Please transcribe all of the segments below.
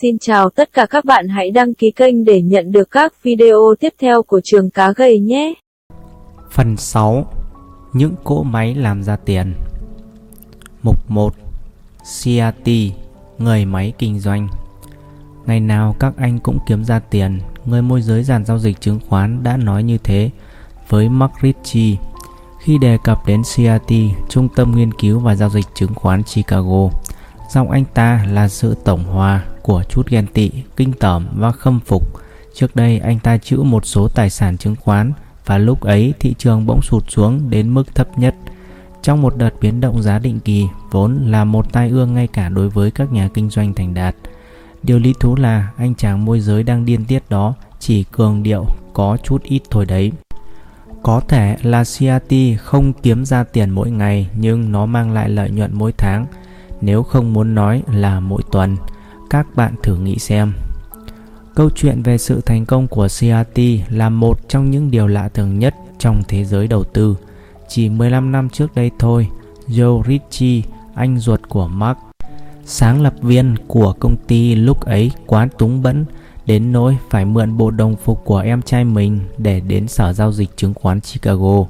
Xin chào tất cả các bạn hãy đăng ký kênh để nhận được các video tiếp theo của trường cá gầy nhé. Phần 6 Những cỗ máy làm ra tiền Mục 1 CRT Người máy kinh doanh Ngày nào các anh cũng kiếm ra tiền Người môi giới dàn giao dịch chứng khoán đã nói như thế với Mark Ritchie khi đề cập đến CRT, Trung tâm Nghiên cứu và Giao dịch Chứng khoán Chicago. Giọng anh ta là sự tổng hòa của chút ghen tị, kinh tởm và khâm phục. Trước đây anh ta chữ một số tài sản chứng khoán và lúc ấy thị trường bỗng sụt xuống đến mức thấp nhất. Trong một đợt biến động giá định kỳ, vốn là một tai ương ngay cả đối với các nhà kinh doanh thành đạt. Điều lý thú là anh chàng môi giới đang điên tiết đó chỉ cường điệu có chút ít thôi đấy. Có thể là CRT không kiếm ra tiền mỗi ngày nhưng nó mang lại lợi nhuận mỗi tháng, nếu không muốn nói là mỗi tuần. Các bạn thử nghĩ xem. Câu chuyện về sự thành công của CRT là một trong những điều lạ thường nhất trong thế giới đầu tư. Chỉ 15 năm trước đây thôi, Joe Ritchie, anh ruột của Mark, sáng lập viên của công ty lúc ấy quá túng bẫn đến nỗi phải mượn bộ đồng phục của em trai mình để đến sở giao dịch chứng khoán Chicago.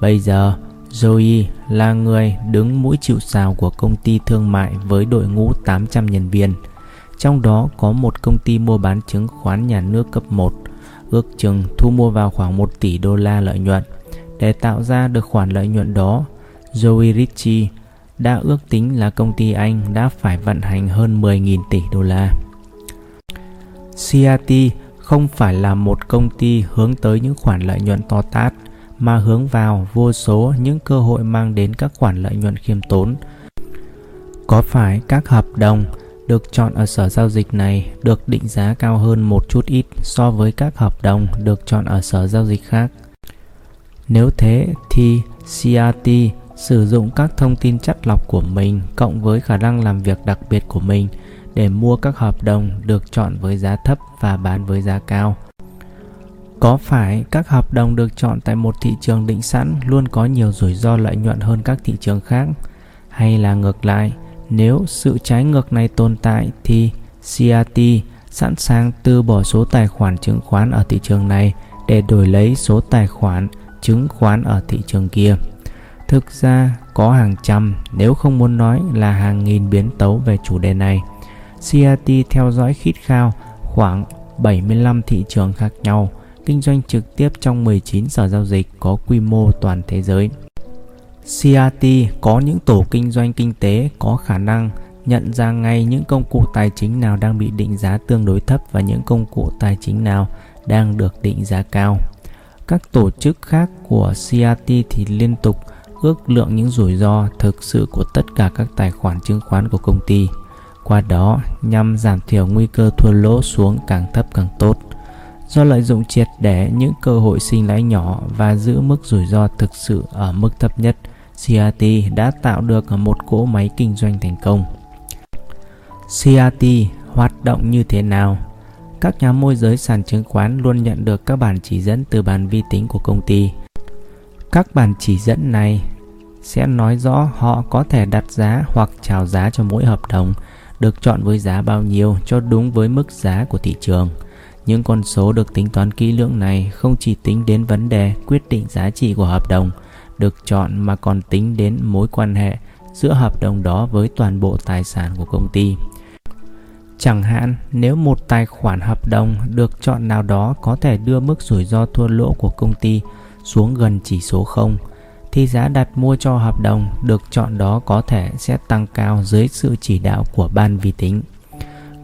Bây giờ, Joey là người đứng mũi chịu sào của công ty thương mại với đội ngũ 800 nhân viên. Trong đó có một công ty mua bán chứng khoán nhà nước cấp 1, ước chừng thu mua vào khoảng 1 tỷ đô la lợi nhuận. Để tạo ra được khoản lợi nhuận đó, Joey Ritchie đã ước tính là công ty anh đã phải vận hành hơn 10.000 tỷ đô la. CRT không phải là một công ty hướng tới những khoản lợi nhuận to tát mà hướng vào vô số những cơ hội mang đến các khoản lợi nhuận khiêm tốn. Có phải các hợp đồng được chọn ở sở giao dịch này được định giá cao hơn một chút ít so với các hợp đồng được chọn ở sở giao dịch khác? Nếu thế thì CRT sử dụng các thông tin chất lọc của mình cộng với khả năng làm việc đặc biệt của mình – để mua các hợp đồng được chọn với giá thấp và bán với giá cao. Có phải các hợp đồng được chọn tại một thị trường định sẵn luôn có nhiều rủi ro lợi nhuận hơn các thị trường khác? Hay là ngược lại, nếu sự trái ngược này tồn tại thì CRT sẵn sàng từ bỏ số tài khoản chứng khoán ở thị trường này để đổi lấy số tài khoản chứng khoán ở thị trường kia. Thực ra có hàng trăm nếu không muốn nói là hàng nghìn biến tấu về chủ đề này. CRT theo dõi khít khao khoảng 75 thị trường khác nhau, kinh doanh trực tiếp trong 19 sở giao dịch có quy mô toàn thế giới. CRT có những tổ kinh doanh kinh tế có khả năng nhận ra ngay những công cụ tài chính nào đang bị định giá tương đối thấp và những công cụ tài chính nào đang được định giá cao. Các tổ chức khác của CRT thì liên tục ước lượng những rủi ro thực sự của tất cả các tài khoản chứng khoán của công ty, qua đó nhằm giảm thiểu nguy cơ thua lỗ xuống càng thấp càng tốt. Do lợi dụng triệt để những cơ hội sinh lãi nhỏ và giữ mức rủi ro thực sự ở mức thấp nhất, CRT đã tạo được một cỗ máy kinh doanh thành công. CRT hoạt động như thế nào? Các nhà môi giới sàn chứng khoán luôn nhận được các bản chỉ dẫn từ bàn vi tính của công ty. Các bản chỉ dẫn này sẽ nói rõ họ có thể đặt giá hoặc chào giá cho mỗi hợp đồng được chọn với giá bao nhiêu cho đúng với mức giá của thị trường. Những con số được tính toán kỹ lưỡng này không chỉ tính đến vấn đề quyết định giá trị của hợp đồng được chọn mà còn tính đến mối quan hệ giữa hợp đồng đó với toàn bộ tài sản của công ty. Chẳng hạn, nếu một tài khoản hợp đồng được chọn nào đó có thể đưa mức rủi ro thua lỗ của công ty xuống gần chỉ số 0 thì giá đặt mua cho hợp đồng được chọn đó có thể sẽ tăng cao dưới sự chỉ đạo của ban vi tính.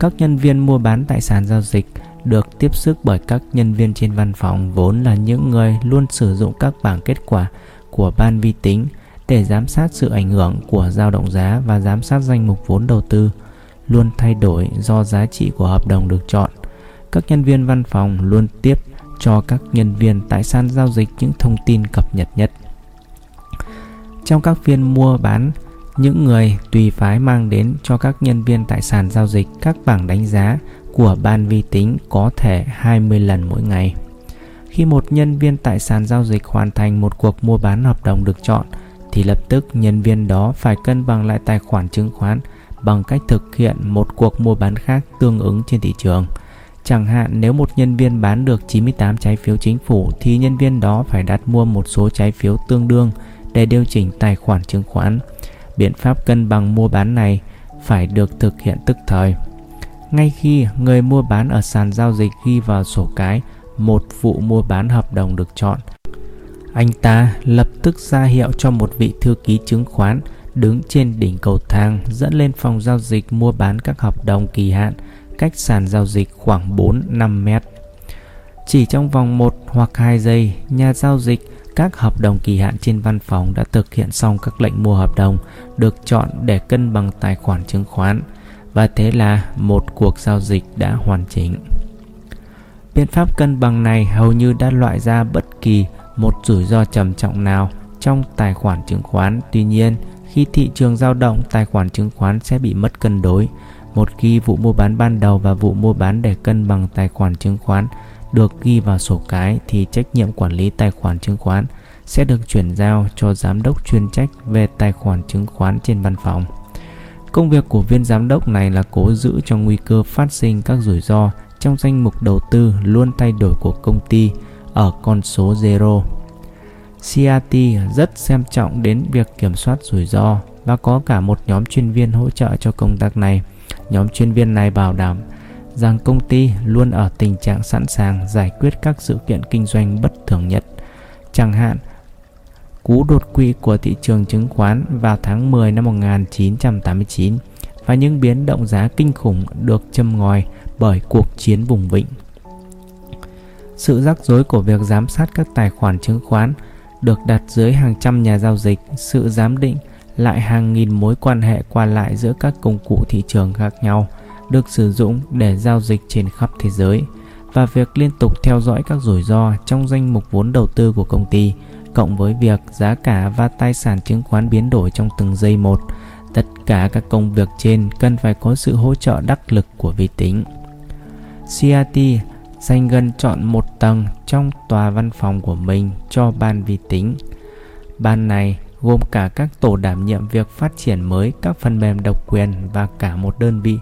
Các nhân viên mua bán tài sản giao dịch được tiếp sức bởi các nhân viên trên văn phòng vốn là những người luôn sử dụng các bảng kết quả của ban vi tính để giám sát sự ảnh hưởng của dao động giá và giám sát danh mục vốn đầu tư luôn thay đổi do giá trị của hợp đồng được chọn. Các nhân viên văn phòng luôn tiếp cho các nhân viên tại sàn giao dịch những thông tin cập nhật nhất. Trong các phiên mua bán, những người tùy phái mang đến cho các nhân viên tại sàn giao dịch các bảng đánh giá của ban vi tính có thể 20 lần mỗi ngày. Khi một nhân viên tại sàn giao dịch hoàn thành một cuộc mua bán hợp đồng được chọn, thì lập tức nhân viên đó phải cân bằng lại tài khoản chứng khoán bằng cách thực hiện một cuộc mua bán khác tương ứng trên thị trường. Chẳng hạn, nếu một nhân viên bán được 98 trái phiếu chính phủ, thì nhân viên đó phải đặt mua một số trái phiếu tương đương để điều chỉnh tài khoản chứng khoán. Biện pháp cân bằng mua bán này phải được thực hiện tức thời. Ngay khi người mua bán ở sàn giao dịch ghi vào sổ cái một vụ mua bán hợp đồng được chọn, anh ta lập tức ra hiệu cho một vị thư ký chứng khoán đứng trên đỉnh cầu thang dẫn lên phòng giao dịch mua bán các hợp đồng kỳ hạn cách sàn giao dịch khoảng 4-5 mét. Chỉ trong vòng 1 hoặc 2 giây, nhà giao dịch các hợp đồng kỳ hạn trên văn phòng đã thực hiện xong các lệnh mua hợp đồng được chọn để cân bằng tài khoản chứng khoán và thế là một cuộc giao dịch đã hoàn chỉnh. Biện pháp cân bằng này hầu như đã loại ra bất kỳ một rủi ro trầm trọng nào trong tài khoản chứng khoán. Tuy nhiên, khi thị trường dao động, tài khoản chứng khoán sẽ bị mất cân đối. Một khi vụ mua bán ban đầu và vụ mua bán để cân bằng tài khoản chứng khoán được ghi vào sổ cái thì trách nhiệm quản lý tài khoản chứng khoán sẽ được chuyển giao cho giám đốc chuyên trách về tài khoản chứng khoán trên văn phòng. Công việc của viên giám đốc này là cố giữ cho nguy cơ phát sinh các rủi ro trong danh mục đầu tư luôn thay đổi của công ty ở con số zero. CRT rất xem trọng đến việc kiểm soát rủi ro và có cả một nhóm chuyên viên hỗ trợ cho công tác này. Nhóm chuyên viên này bảo đảm rằng công ty luôn ở tình trạng sẵn sàng giải quyết các sự kiện kinh doanh bất thường nhất. Chẳng hạn, cú đột quỵ của thị trường chứng khoán vào tháng 10 năm 1989 và những biến động giá kinh khủng được châm ngòi bởi cuộc chiến vùng vịnh. Sự rắc rối của việc giám sát các tài khoản chứng khoán được đặt dưới hàng trăm nhà giao dịch, sự giám định lại hàng nghìn mối quan hệ qua lại giữa các công cụ thị trường khác nhau được sử dụng để giao dịch trên khắp thế giới và việc liên tục theo dõi các rủi ro trong danh mục vốn đầu tư của công ty cộng với việc giá cả và tài sản chứng khoán biến đổi trong từng giây một tất cả các công việc trên cần phải có sự hỗ trợ đắc lực của vi tính CRT dành gần chọn một tầng trong tòa văn phòng của mình cho ban vi tính. Ban này gồm cả các tổ đảm nhiệm việc phát triển mới các phần mềm độc quyền và cả một đơn vị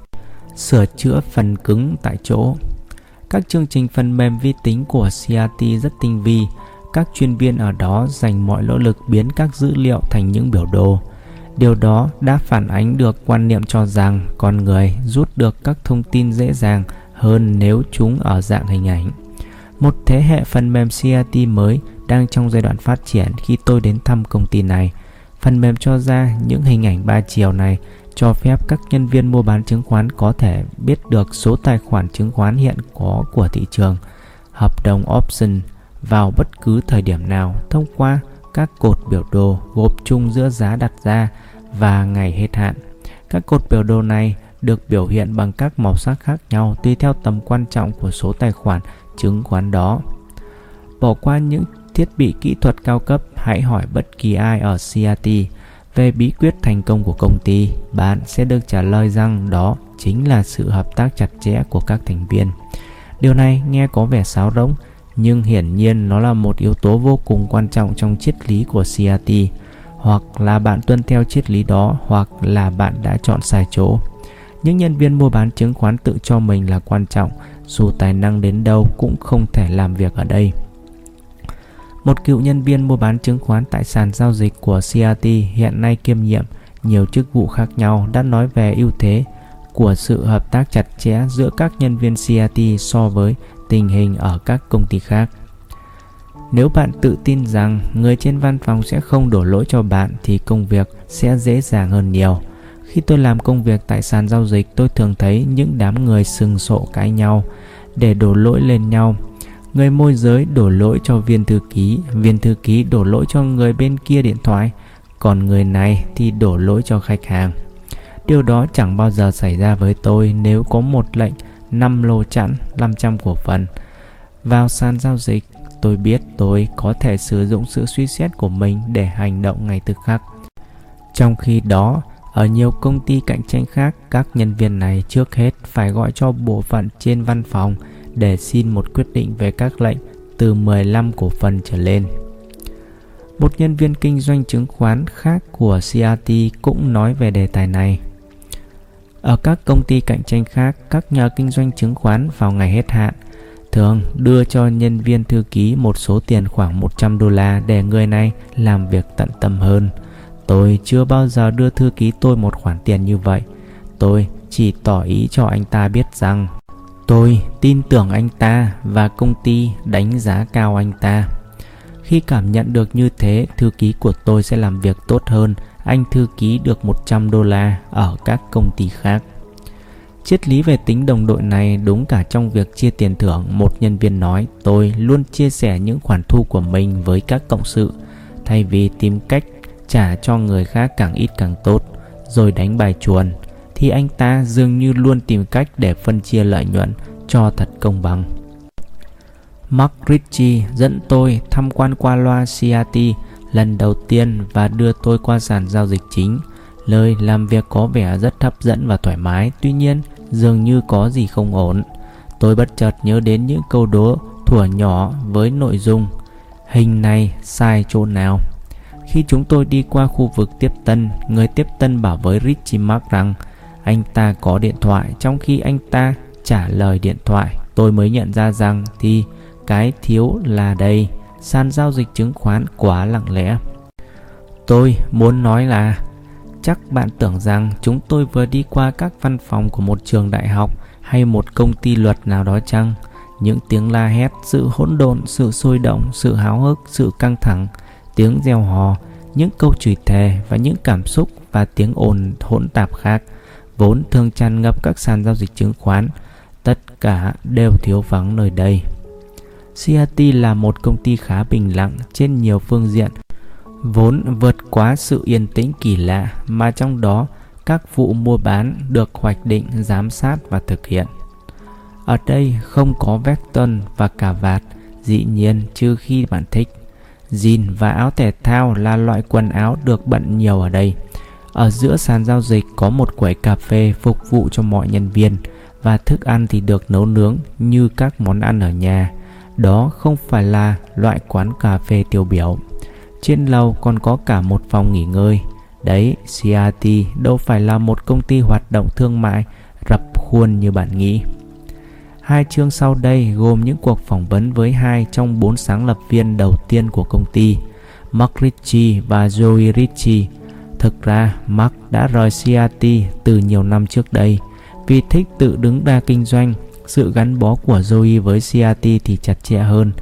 sửa chữa phần cứng tại chỗ. Các chương trình phần mềm vi tính của CRT rất tinh vi, các chuyên viên ở đó dành mọi nỗ lực biến các dữ liệu thành những biểu đồ. Điều đó đã phản ánh được quan niệm cho rằng con người rút được các thông tin dễ dàng hơn nếu chúng ở dạng hình ảnh. Một thế hệ phần mềm CRT mới đang trong giai đoạn phát triển khi tôi đến thăm công ty này. Phần mềm cho ra những hình ảnh ba chiều này cho phép các nhân viên mua bán chứng khoán có thể biết được số tài khoản chứng khoán hiện có của thị trường, hợp đồng option vào bất cứ thời điểm nào thông qua các cột biểu đồ gộp chung giữa giá đặt ra và ngày hết hạn. Các cột biểu đồ này được biểu hiện bằng các màu sắc khác nhau tùy theo tầm quan trọng của số tài khoản chứng khoán đó. Bỏ qua những thiết bị kỹ thuật cao cấp, hãy hỏi bất kỳ ai ở CRT về bí quyết thành công của công ty, bạn sẽ được trả lời rằng đó chính là sự hợp tác chặt chẽ của các thành viên. Điều này nghe có vẻ sáo rỗng, nhưng hiển nhiên nó là một yếu tố vô cùng quan trọng trong triết lý của CRT. Hoặc là bạn tuân theo triết lý đó, hoặc là bạn đã chọn sai chỗ. Những nhân viên mua bán chứng khoán tự cho mình là quan trọng, dù tài năng đến đâu cũng không thể làm việc ở đây. Một cựu nhân viên mua bán chứng khoán tại sàn giao dịch của CRT hiện nay kiêm nhiệm nhiều chức vụ khác nhau đã nói về ưu thế của sự hợp tác chặt chẽ giữa các nhân viên CRT so với tình hình ở các công ty khác. Nếu bạn tự tin rằng người trên văn phòng sẽ không đổ lỗi cho bạn thì công việc sẽ dễ dàng hơn nhiều. Khi tôi làm công việc tại sàn giao dịch, tôi thường thấy những đám người sừng sộ cãi nhau để đổ lỗi lên nhau. Người môi giới đổ lỗi cho viên thư ký, viên thư ký đổ lỗi cho người bên kia điện thoại, còn người này thì đổ lỗi cho khách hàng. Điều đó chẳng bao giờ xảy ra với tôi nếu có một lệnh 5 lô chẵn 500 cổ phần. Vào sàn giao dịch, tôi biết tôi có thể sử dụng sự suy xét của mình để hành động ngay tức khắc. Trong khi đó, ở nhiều công ty cạnh tranh khác, các nhân viên này trước hết phải gọi cho bộ phận trên văn phòng để xin một quyết định về các lệnh từ 15 cổ phần trở lên. Một nhân viên kinh doanh chứng khoán khác của CRT cũng nói về đề tài này. Ở các công ty cạnh tranh khác, các nhà kinh doanh chứng khoán vào ngày hết hạn thường đưa cho nhân viên thư ký một số tiền khoảng 100 đô la để người này làm việc tận tâm hơn. Tôi chưa bao giờ đưa thư ký tôi một khoản tiền như vậy. Tôi chỉ tỏ ý cho anh ta biết rằng tôi tin tưởng anh ta và công ty đánh giá cao anh ta. Khi cảm nhận được như thế, thư ký của tôi sẽ làm việc tốt hơn anh thư ký được 100 đô la ở các công ty khác. Triết lý về tính đồng đội này đúng cả trong việc chia tiền thưởng, một nhân viên nói tôi luôn chia sẻ những khoản thu của mình với các cộng sự thay vì tìm cách trả cho người khác càng ít càng tốt rồi đánh bài chuồn thì anh ta dường như luôn tìm cách để phân chia lợi nhuận cho thật công bằng. Mark Ritchie dẫn tôi tham quan qua loa Seattle lần đầu tiên và đưa tôi qua sàn giao dịch chính. Lời làm việc có vẻ rất hấp dẫn và thoải mái, tuy nhiên dường như có gì không ổn. Tôi bất chợt nhớ đến những câu đố thuở nhỏ với nội dung Hình này sai chỗ nào? Khi chúng tôi đi qua khu vực tiếp tân, người tiếp tân bảo với Richie Mark rằng anh ta có điện thoại trong khi anh ta trả lời điện thoại. Tôi mới nhận ra rằng thì cái thiếu là đây, sàn giao dịch chứng khoán quá lặng lẽ. Tôi muốn nói là chắc bạn tưởng rằng chúng tôi vừa đi qua các văn phòng của một trường đại học hay một công ty luật nào đó chăng? Những tiếng la hét, sự hỗn độn, sự sôi động, sự háo hức, sự căng thẳng, tiếng reo hò, những câu chửi thề và những cảm xúc và tiếng ồn hỗn tạp khác vốn thường tràn ngập các sàn giao dịch chứng khoán, tất cả đều thiếu vắng nơi đây. CRT là một công ty khá bình lặng trên nhiều phương diện, vốn vượt quá sự yên tĩnh kỳ lạ mà trong đó các vụ mua bán được hoạch định, giám sát và thực hiện. Ở đây không có vector và cà vạt, dĩ nhiên trừ khi bạn thích. Jean và áo thể thao là loại quần áo được bận nhiều ở đây. Ở giữa sàn giao dịch có một quầy cà phê phục vụ cho mọi nhân viên và thức ăn thì được nấu nướng như các món ăn ở nhà. Đó không phải là loại quán cà phê tiêu biểu. Trên lầu còn có cả một phòng nghỉ ngơi. Đấy, CRT đâu phải là một công ty hoạt động thương mại rập khuôn như bạn nghĩ. Hai chương sau đây gồm những cuộc phỏng vấn với hai trong bốn sáng lập viên đầu tiên của công ty, Mark Ritchie và Joey Ritchie. Thực ra, Mark đã rời CRT từ nhiều năm trước đây vì thích tự đứng ra kinh doanh. Sự gắn bó của Joey với CRT thì chặt chẽ hơn.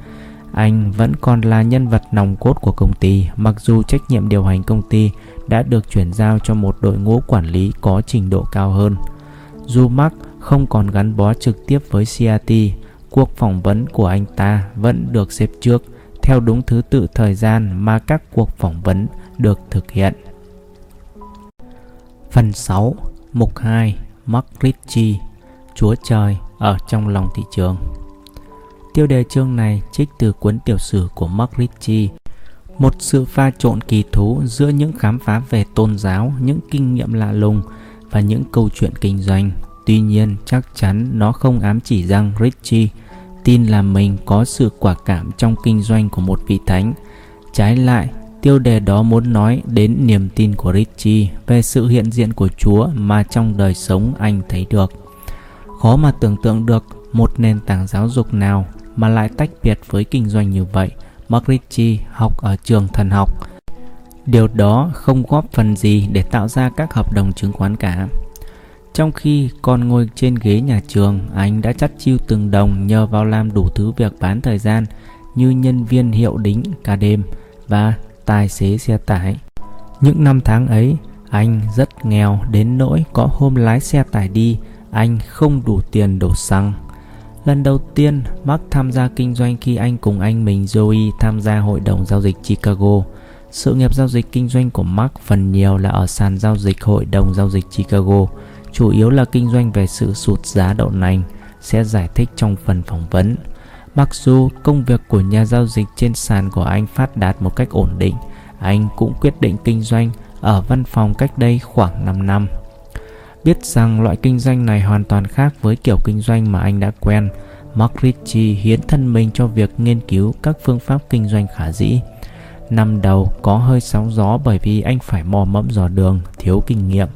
Anh vẫn còn là nhân vật nòng cốt của công ty, mặc dù trách nhiệm điều hành công ty đã được chuyển giao cho một đội ngũ quản lý có trình độ cao hơn. Dù Mark không còn gắn bó trực tiếp với CRT, cuộc phỏng vấn của anh ta vẫn được xếp trước theo đúng thứ tự thời gian mà các cuộc phỏng vấn được thực hiện. Phần 6 Mục 2 Mark Ritchie Chúa trời ở trong lòng thị trường Tiêu đề chương này trích từ cuốn tiểu sử của Mark Ritchie một sự pha trộn kỳ thú giữa những khám phá về tôn giáo, những kinh nghiệm lạ lùng và những câu chuyện kinh doanh Tuy nhiên, chắc chắn nó không ám chỉ rằng Ritchie tin là mình có sự quả cảm trong kinh doanh của một vị thánh. Trái lại, tiêu đề đó muốn nói đến niềm tin của Ritchie về sự hiện diện của Chúa mà trong đời sống anh thấy được. Khó mà tưởng tượng được một nền tảng giáo dục nào mà lại tách biệt với kinh doanh như vậy. Mark học ở trường thần học. Điều đó không góp phần gì để tạo ra các hợp đồng chứng khoán cả. Trong khi còn ngồi trên ghế nhà trường, anh đã chắt chiu từng đồng nhờ vào làm đủ thứ việc bán thời gian như nhân viên hiệu đính cả đêm và tài xế xe tải. Những năm tháng ấy, anh rất nghèo đến nỗi có hôm lái xe tải đi, anh không đủ tiền đổ xăng. Lần đầu tiên, Mark tham gia kinh doanh khi anh cùng anh mình Joey tham gia hội đồng giao dịch Chicago. Sự nghiệp giao dịch kinh doanh của Mark phần nhiều là ở sàn giao dịch hội đồng giao dịch Chicago – chủ yếu là kinh doanh về sự sụt giá đậu nành, sẽ giải thích trong phần phỏng vấn. Mặc dù công việc của nhà giao dịch trên sàn của anh phát đạt một cách ổn định, anh cũng quyết định kinh doanh ở văn phòng cách đây khoảng 5 năm. Biết rằng loại kinh doanh này hoàn toàn khác với kiểu kinh doanh mà anh đã quen, Mark Ritchie hiến thân mình cho việc nghiên cứu các phương pháp kinh doanh khả dĩ. Năm đầu có hơi sóng gió bởi vì anh phải mò mẫm dò đường, thiếu kinh nghiệm.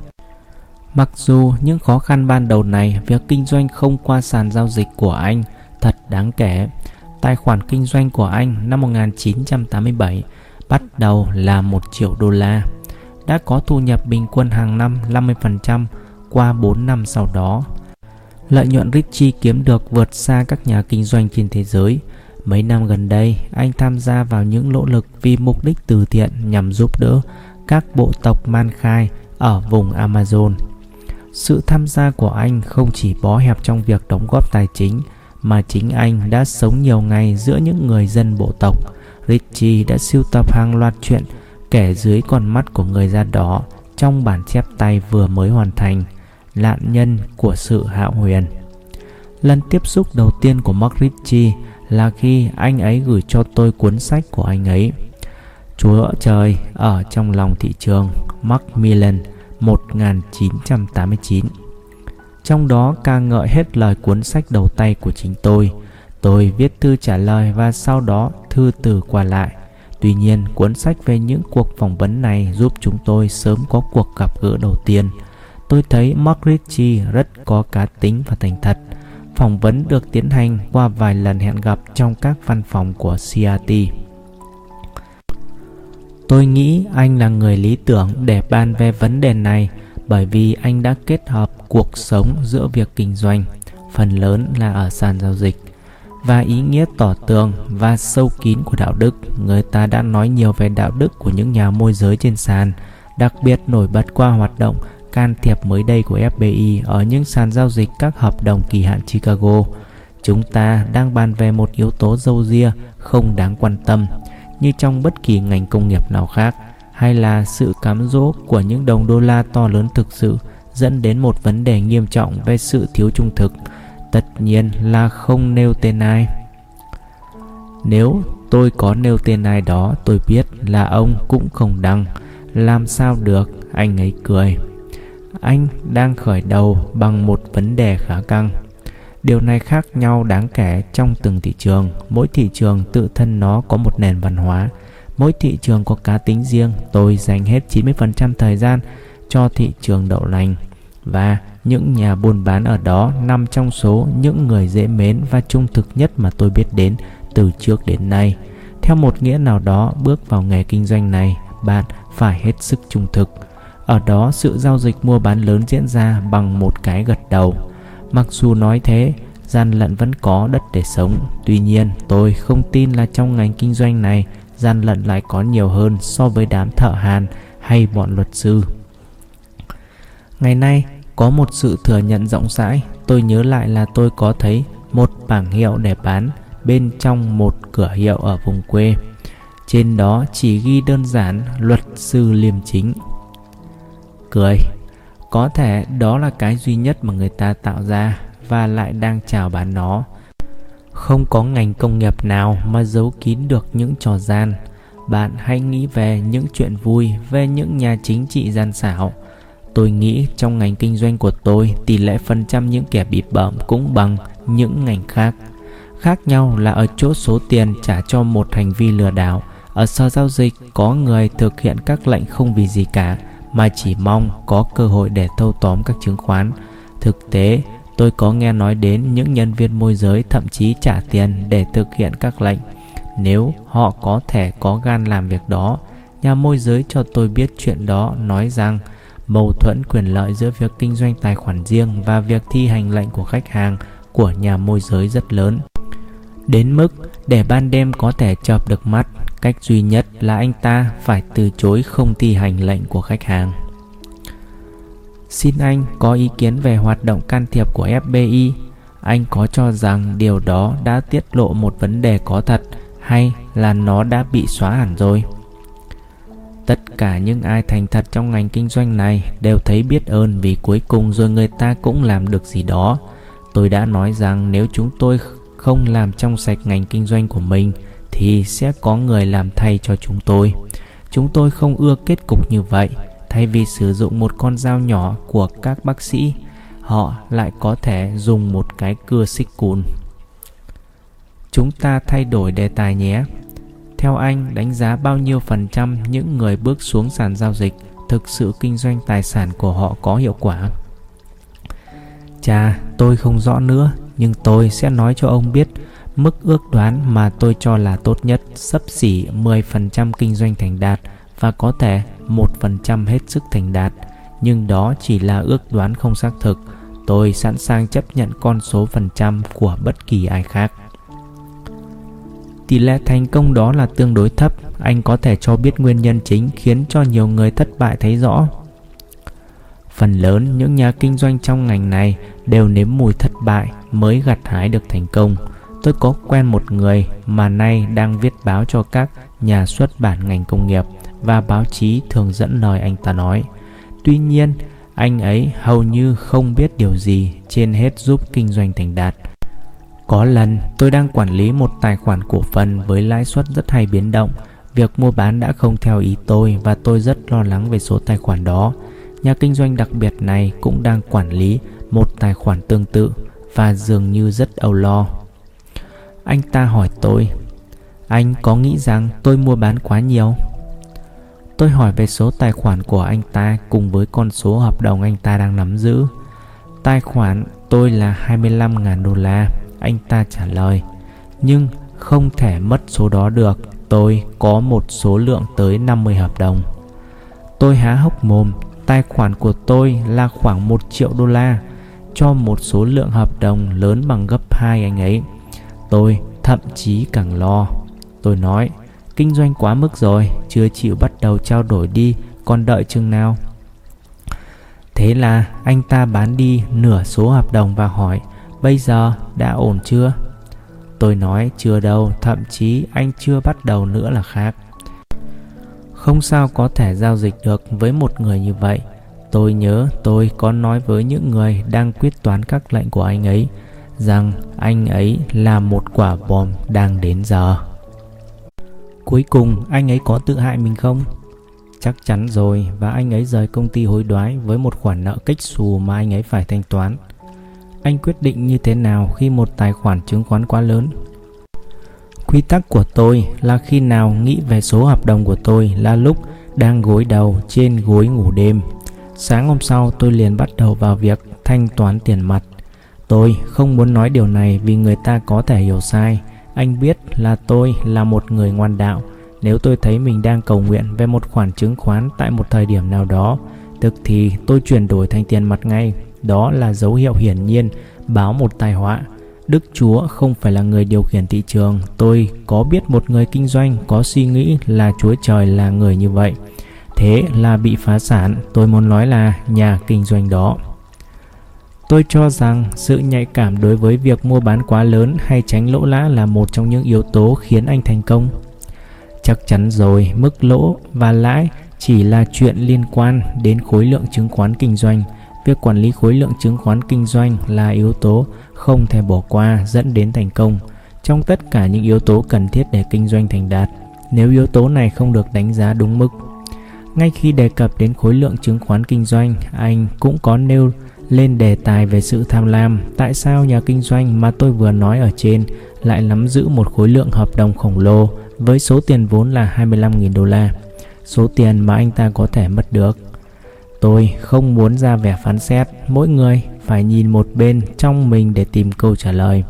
Mặc dù những khó khăn ban đầu này, việc kinh doanh không qua sàn giao dịch của anh thật đáng kể. Tài khoản kinh doanh của anh năm 1987 bắt đầu là 1 triệu đô la. Đã có thu nhập bình quân hàng năm 50% qua 4 năm sau đó. Lợi nhuận Richie kiếm được vượt xa các nhà kinh doanh trên thế giới. Mấy năm gần đây, anh tham gia vào những nỗ lực vì mục đích từ thiện nhằm giúp đỡ các bộ tộc Man Khai ở vùng Amazon. Sự tham gia của anh không chỉ bó hẹp trong việc đóng góp tài chính, mà chính anh đã sống nhiều ngày giữa những người dân bộ tộc. Richie đã siêu tập hàng loạt chuyện kể dưới con mắt của người da đỏ trong bản chép tay vừa mới hoàn thành, nạn nhân của sự hạo huyền. Lần tiếp xúc đầu tiên của Mark Ritchie là khi anh ấy gửi cho tôi cuốn sách của anh ấy. Chúa trời ở trong lòng thị trường Macmillan 1989 Trong đó ca ngợi hết lời cuốn sách đầu tay của chính tôi Tôi viết thư trả lời và sau đó thư từ qua lại Tuy nhiên, cuốn sách về những cuộc phỏng vấn này giúp chúng tôi sớm có cuộc gặp gỡ đầu tiên. Tôi thấy Mark Ritchie rất có cá tính và thành thật. Phỏng vấn được tiến hành qua vài lần hẹn gặp trong các văn phòng của CRT. Tôi nghĩ anh là người lý tưởng để bàn về vấn đề này bởi vì anh đã kết hợp cuộc sống giữa việc kinh doanh, phần lớn là ở sàn giao dịch và ý nghĩa tỏ tường và sâu kín của đạo đức. Người ta đã nói nhiều về đạo đức của những nhà môi giới trên sàn, đặc biệt nổi bật qua hoạt động can thiệp mới đây của FBI ở những sàn giao dịch các hợp đồng kỳ hạn Chicago. Chúng ta đang bàn về một yếu tố dâu ria không đáng quan tâm, như trong bất kỳ ngành công nghiệp nào khác, hay là sự cám dỗ của những đồng đô la to lớn thực sự dẫn đến một vấn đề nghiêm trọng về sự thiếu trung thực. Tất nhiên là không nêu tên ai nếu tôi có nêu tên ai đó, tôi biết là ông cũng không đăng. Làm sao được? Anh ấy cười anh đang khởi đầu bằng một vấn đề khá căng. Điều này khác nhau đáng kể trong từng thị trường. Mỗi thị trường tự thân nó có một nền văn hóa. Mỗi thị trường có cá tính riêng. Tôi dành hết 90% thời gian cho thị trường đậu lành và những nhà buôn bán ở đó nằm trong số những người dễ mến và trung thực nhất mà tôi biết đến từ trước đến nay. Theo một nghĩa nào đó, bước vào nghề kinh doanh này, bạn phải hết sức trung thực. Ở đó, sự giao dịch mua bán lớn diễn ra bằng một cái gật đầu. Mặc dù nói thế, gian lận vẫn có đất để sống. Tuy nhiên, tôi không tin là trong ngành kinh doanh này, gian lận lại có nhiều hơn so với đám thợ hàn hay bọn luật sư. Ngày nay, có một sự thừa nhận rộng rãi tôi nhớ lại là tôi có thấy một bảng hiệu để bán bên trong một cửa hiệu ở vùng quê trên đó chỉ ghi đơn giản luật sư liêm chính cười. Có thể đó là cái duy nhất mà người ta tạo ra và lại đang chào bán nó. Không có ngành công nghiệp nào mà giấu kín được những trò gian. Bạn hãy nghĩ về những chuyện vui, về những nhà chính trị gian xảo. Tôi nghĩ trong ngành kinh doanh của tôi, tỷ lệ phần trăm những kẻ bị bợm cũng bằng những ngành khác. Khác nhau là ở chỗ số tiền trả cho một hành vi lừa đảo. Ở sở giao dịch có người thực hiện các lệnh không vì gì cả mà chỉ mong có cơ hội để thâu tóm các chứng khoán. Thực tế, tôi có nghe nói đến những nhân viên môi giới thậm chí trả tiền để thực hiện các lệnh. Nếu họ có thể có gan làm việc đó, nhà môi giới cho tôi biết chuyện đó nói rằng mâu thuẫn quyền lợi giữa việc kinh doanh tài khoản riêng và việc thi hành lệnh của khách hàng của nhà môi giới rất lớn. Đến mức để ban đêm có thể chợp được mắt, cách duy nhất là anh ta phải từ chối không thi hành lệnh của khách hàng. Xin anh có ý kiến về hoạt động can thiệp của FBI. Anh có cho rằng điều đó đã tiết lộ một vấn đề có thật hay là nó đã bị xóa hẳn rồi? Tất cả những ai thành thật trong ngành kinh doanh này đều thấy biết ơn vì cuối cùng rồi người ta cũng làm được gì đó. Tôi đã nói rằng nếu chúng tôi không làm trong sạch ngành kinh doanh của mình thì sẽ có người làm thay cho chúng tôi. Chúng tôi không ưa kết cục như vậy. Thay vì sử dụng một con dao nhỏ của các bác sĩ, họ lại có thể dùng một cái cưa xích cùn. Chúng ta thay đổi đề tài nhé. Theo anh, đánh giá bao nhiêu phần trăm những người bước xuống sàn giao dịch thực sự kinh doanh tài sản của họ có hiệu quả? Chà, tôi không rõ nữa, nhưng tôi sẽ nói cho ông biết mức ước đoán mà tôi cho là tốt nhất sấp xỉ 10% kinh doanh thành đạt và có thể 1% hết sức thành đạt. Nhưng đó chỉ là ước đoán không xác thực. Tôi sẵn sàng chấp nhận con số phần trăm của bất kỳ ai khác. Tỷ lệ thành công đó là tương đối thấp, anh có thể cho biết nguyên nhân chính khiến cho nhiều người thất bại thấy rõ. Phần lớn những nhà kinh doanh trong ngành này đều nếm mùi thất bại mới gặt hái được thành công. Tôi có quen một người mà nay đang viết báo cho các nhà xuất bản ngành công nghiệp và báo chí thường dẫn lời anh ta nói. Tuy nhiên, anh ấy hầu như không biết điều gì trên hết giúp kinh doanh thành đạt. Có lần tôi đang quản lý một tài khoản cổ phần với lãi suất rất hay biến động. Việc mua bán đã không theo ý tôi và tôi rất lo lắng về số tài khoản đó. Nhà kinh doanh đặc biệt này cũng đang quản lý một tài khoản tương tự và dường như rất âu lo. Anh ta hỏi tôi, anh có nghĩ rằng tôi mua bán quá nhiều? Tôi hỏi về số tài khoản của anh ta cùng với con số hợp đồng anh ta đang nắm giữ. Tài khoản tôi là 25.000 đô la, anh ta trả lời. Nhưng không thể mất số đó được, tôi có một số lượng tới 50 hợp đồng. Tôi há hốc mồm, tài khoản của tôi là khoảng 1 triệu đô la cho một số lượng hợp đồng lớn bằng gấp 2 anh ấy. Tôi thậm chí càng lo. Tôi nói, kinh doanh quá mức rồi, chưa chịu bắt đầu trao đổi đi, còn đợi chừng nào? Thế là anh ta bán đi nửa số hợp đồng và hỏi, bây giờ đã ổn chưa? Tôi nói chưa đâu, thậm chí anh chưa bắt đầu nữa là khác. Không sao có thể giao dịch được với một người như vậy. Tôi nhớ tôi có nói với những người đang quyết toán các lệnh của anh ấy rằng anh ấy là một quả bom đang đến giờ. Cuối cùng, anh ấy có tự hại mình không? Chắc chắn rồi, và anh ấy rời công ty hối đoái với một khoản nợ kích xù mà anh ấy phải thanh toán. Anh quyết định như thế nào khi một tài khoản chứng khoán quá lớn? Quy tắc của tôi là khi nào nghĩ về số hợp đồng của tôi là lúc đang gối đầu trên gối ngủ đêm. Sáng hôm sau, tôi liền bắt đầu vào việc thanh toán tiền mặt. Tôi không muốn nói điều này vì người ta có thể hiểu sai. Anh biết là tôi là một người ngoan đạo. Nếu tôi thấy mình đang cầu nguyện về một khoản chứng khoán tại một thời điểm nào đó, tức thì tôi chuyển đổi thành tiền mặt ngay. Đó là dấu hiệu hiển nhiên báo một tai họa. Đức Chúa không phải là người điều khiển thị trường. Tôi có biết một người kinh doanh có suy nghĩ là Chúa Trời là người như vậy. Thế là bị phá sản, tôi muốn nói là nhà kinh doanh đó. Tôi cho rằng sự nhạy cảm đối với việc mua bán quá lớn hay tránh lỗ lã là một trong những yếu tố khiến anh thành công. Chắc chắn rồi, mức lỗ và lãi chỉ là chuyện liên quan đến khối lượng chứng khoán kinh doanh. Việc quản lý khối lượng chứng khoán kinh doanh là yếu tố không thể bỏ qua dẫn đến thành công. Trong tất cả những yếu tố cần thiết để kinh doanh thành đạt, nếu yếu tố này không được đánh giá đúng mức. Ngay khi đề cập đến khối lượng chứng khoán kinh doanh, anh cũng có nêu lên đề tài về sự tham lam, tại sao nhà kinh doanh mà tôi vừa nói ở trên lại nắm giữ một khối lượng hợp đồng khổng lồ với số tiền vốn là 25.000 đô la, số tiền mà anh ta có thể mất được. Tôi không muốn ra vẻ phán xét, mỗi người phải nhìn một bên trong mình để tìm câu trả lời.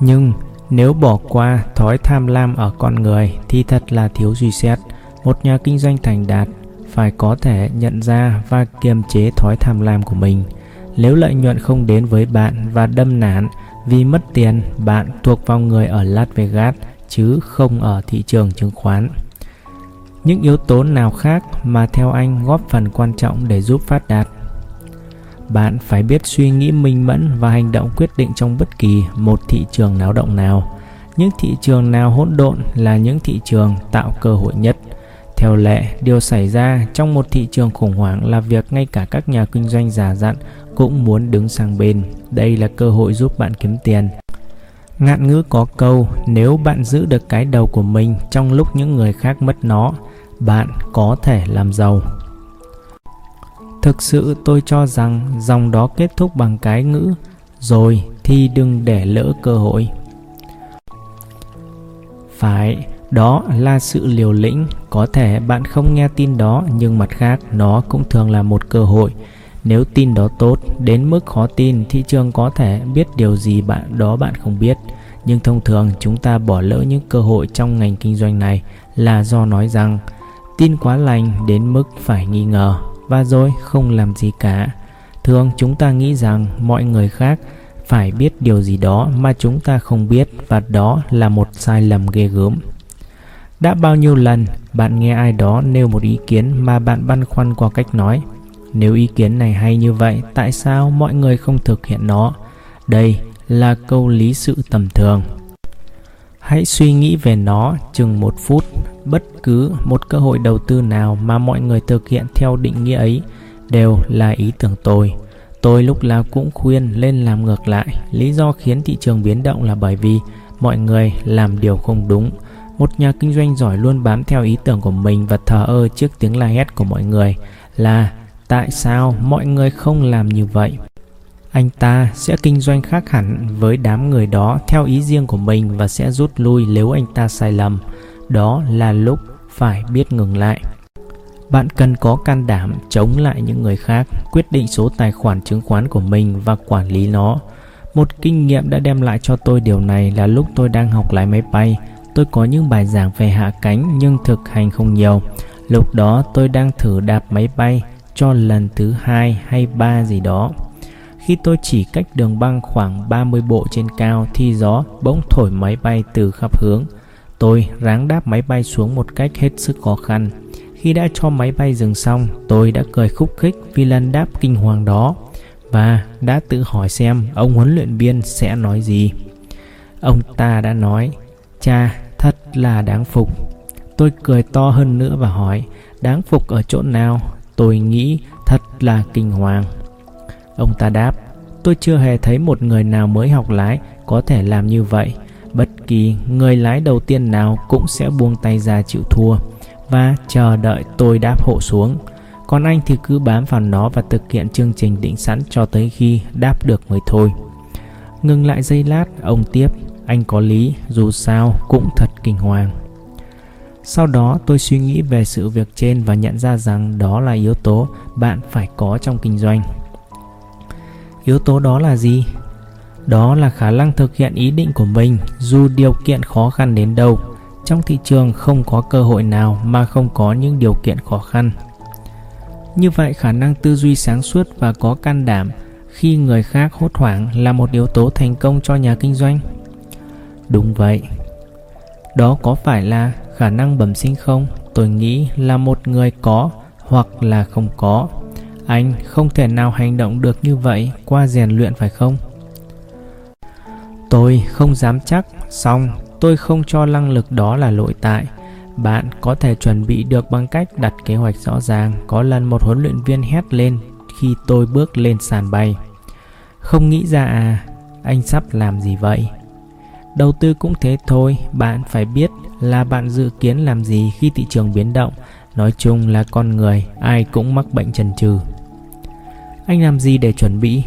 Nhưng nếu bỏ qua thói tham lam ở con người thì thật là thiếu suy xét. Một nhà kinh doanh thành đạt phải có thể nhận ra và kiềm chế thói tham lam của mình nếu lợi nhuận không đến với bạn và đâm nản vì mất tiền, bạn thuộc vào người ở Las Vegas chứ không ở thị trường chứng khoán. Những yếu tố nào khác mà theo anh góp phần quan trọng để giúp phát đạt? Bạn phải biết suy nghĩ minh mẫn và hành động quyết định trong bất kỳ một thị trường náo động nào. Những thị trường nào hỗn độn là những thị trường tạo cơ hội nhất. Theo lệ, điều xảy ra trong một thị trường khủng hoảng là việc ngay cả các nhà kinh doanh giả dặn cũng muốn đứng sang bên. Đây là cơ hội giúp bạn kiếm tiền. Ngạn ngữ có câu, nếu bạn giữ được cái đầu của mình trong lúc những người khác mất nó, bạn có thể làm giàu. Thực sự tôi cho rằng dòng đó kết thúc bằng cái ngữ rồi thì đừng để lỡ cơ hội. Phải, đó là sự liều lĩnh, có thể bạn không nghe tin đó nhưng mặt khác nó cũng thường là một cơ hội Nếu tin đó tốt, đến mức khó tin, thị trường có thể biết điều gì bạn đó bạn không biết. Nhưng thông thường chúng ta bỏ lỡ những cơ hội trong ngành kinh doanh này là do nói rằng tin quá lành đến mức phải nghi ngờ và rồi không làm gì cả. Thường chúng ta nghĩ rằng mọi người khác phải biết điều gì đó mà chúng ta không biết và đó là một sai lầm ghê gớm. Đã bao nhiêu lần bạn nghe ai đó nêu một ý kiến mà bạn băn khoăn qua cách nói Nếu ý kiến này hay như vậy, tại sao mọi người không thực hiện nó? Đây là câu lý sự tầm thường. Hãy suy nghĩ về nó chừng một phút. Bất cứ một cơ hội đầu tư nào mà mọi người thực hiện theo định nghĩa ấy đều là ý tưởng tôi. Tôi lúc nào cũng khuyên lên làm ngược lại. Lý do khiến thị trường biến động là bởi vì mọi người làm điều không đúng một nhà kinh doanh giỏi luôn bám theo ý tưởng của mình và thờ ơ trước tiếng la hét của mọi người là, tại sao mọi người không làm như vậy? Anh ta sẽ kinh doanh khác hẳn với đám người đó theo ý riêng của mình và sẽ rút lui nếu anh ta sai lầm. Đó là lúc phải biết ngừng lại. Bạn cần có can đảm chống lại những người khác, quyết định số tài khoản chứng khoán của mình và quản lý nó. Một kinh nghiệm đã đem lại cho tôi điều này là lúc tôi đang học lái máy bay tôi có những bài giảng về hạ cánh nhưng thực hành không nhiều. Lúc đó tôi đang thử đạp máy bay cho lần thứ hai hay ba gì đó. Khi tôi chỉ cách đường băng khoảng 30 bộ trên cao thì gió bỗng thổi máy bay từ khắp hướng. Tôi ráng đáp máy bay xuống một cách hết sức khó khăn. Khi đã cho máy bay dừng xong, tôi đã cười khúc khích vì lần đáp kinh hoàng đó và đã tự hỏi xem ông huấn luyện viên sẽ nói gì. Ông ta đã nói, cha, Thật là đáng phục. Tôi cười to hơn nữa và hỏi, đáng phục ở chỗ nào? Tôi nghĩ thật là kinh hoàng. Ông ta đáp, tôi chưa hề thấy một người nào mới học lái có thể làm như vậy. Bất kỳ người lái đầu tiên nào cũng sẽ buông tay ra chịu thua và chờ đợi tôi đáp hộ xuống. Còn anh thì cứ bám vào nó và thực hiện chương trình định sẵn cho tới khi đáp được mới thôi. Ngừng lại giây lát, ông tiếp, anh có lý, dù sao cũng thật kinh hoàng. Sau đó tôi suy nghĩ về sự việc trên và nhận ra rằng đó là yếu tố bạn phải có trong kinh doanh. Yếu tố đó là gì? Đó là khả năng thực hiện ý định của mình dù điều kiện khó khăn đến đâu. Trong thị trường không có cơ hội nào mà không có những điều kiện khó khăn. Như vậy khả năng tư duy sáng suốt và có can đảm khi người khác hốt hoảng là một yếu tố thành công cho nhà kinh doanh. Đúng vậy. Đó có phải là khả năng bẩm sinh không? Tôi nghĩ là một người có hoặc là không có. Anh không thể nào hành động được như vậy qua rèn luyện phải không? Tôi không dám chắc, xong tôi không cho năng lực đó là lỗi tại. Bạn có thể chuẩn bị được bằng cách đặt kế hoạch rõ ràng. Có lần một huấn luyện viên hét lên khi tôi bước lên sàn bay. Không nghĩ ra à, anh sắp làm gì vậy? Đầu tư cũng thế thôi, bạn phải biết là bạn dự kiến làm gì khi thị trường biến động. Nói chung là con người, ai cũng mắc bệnh trần trừ. Anh làm gì để chuẩn bị?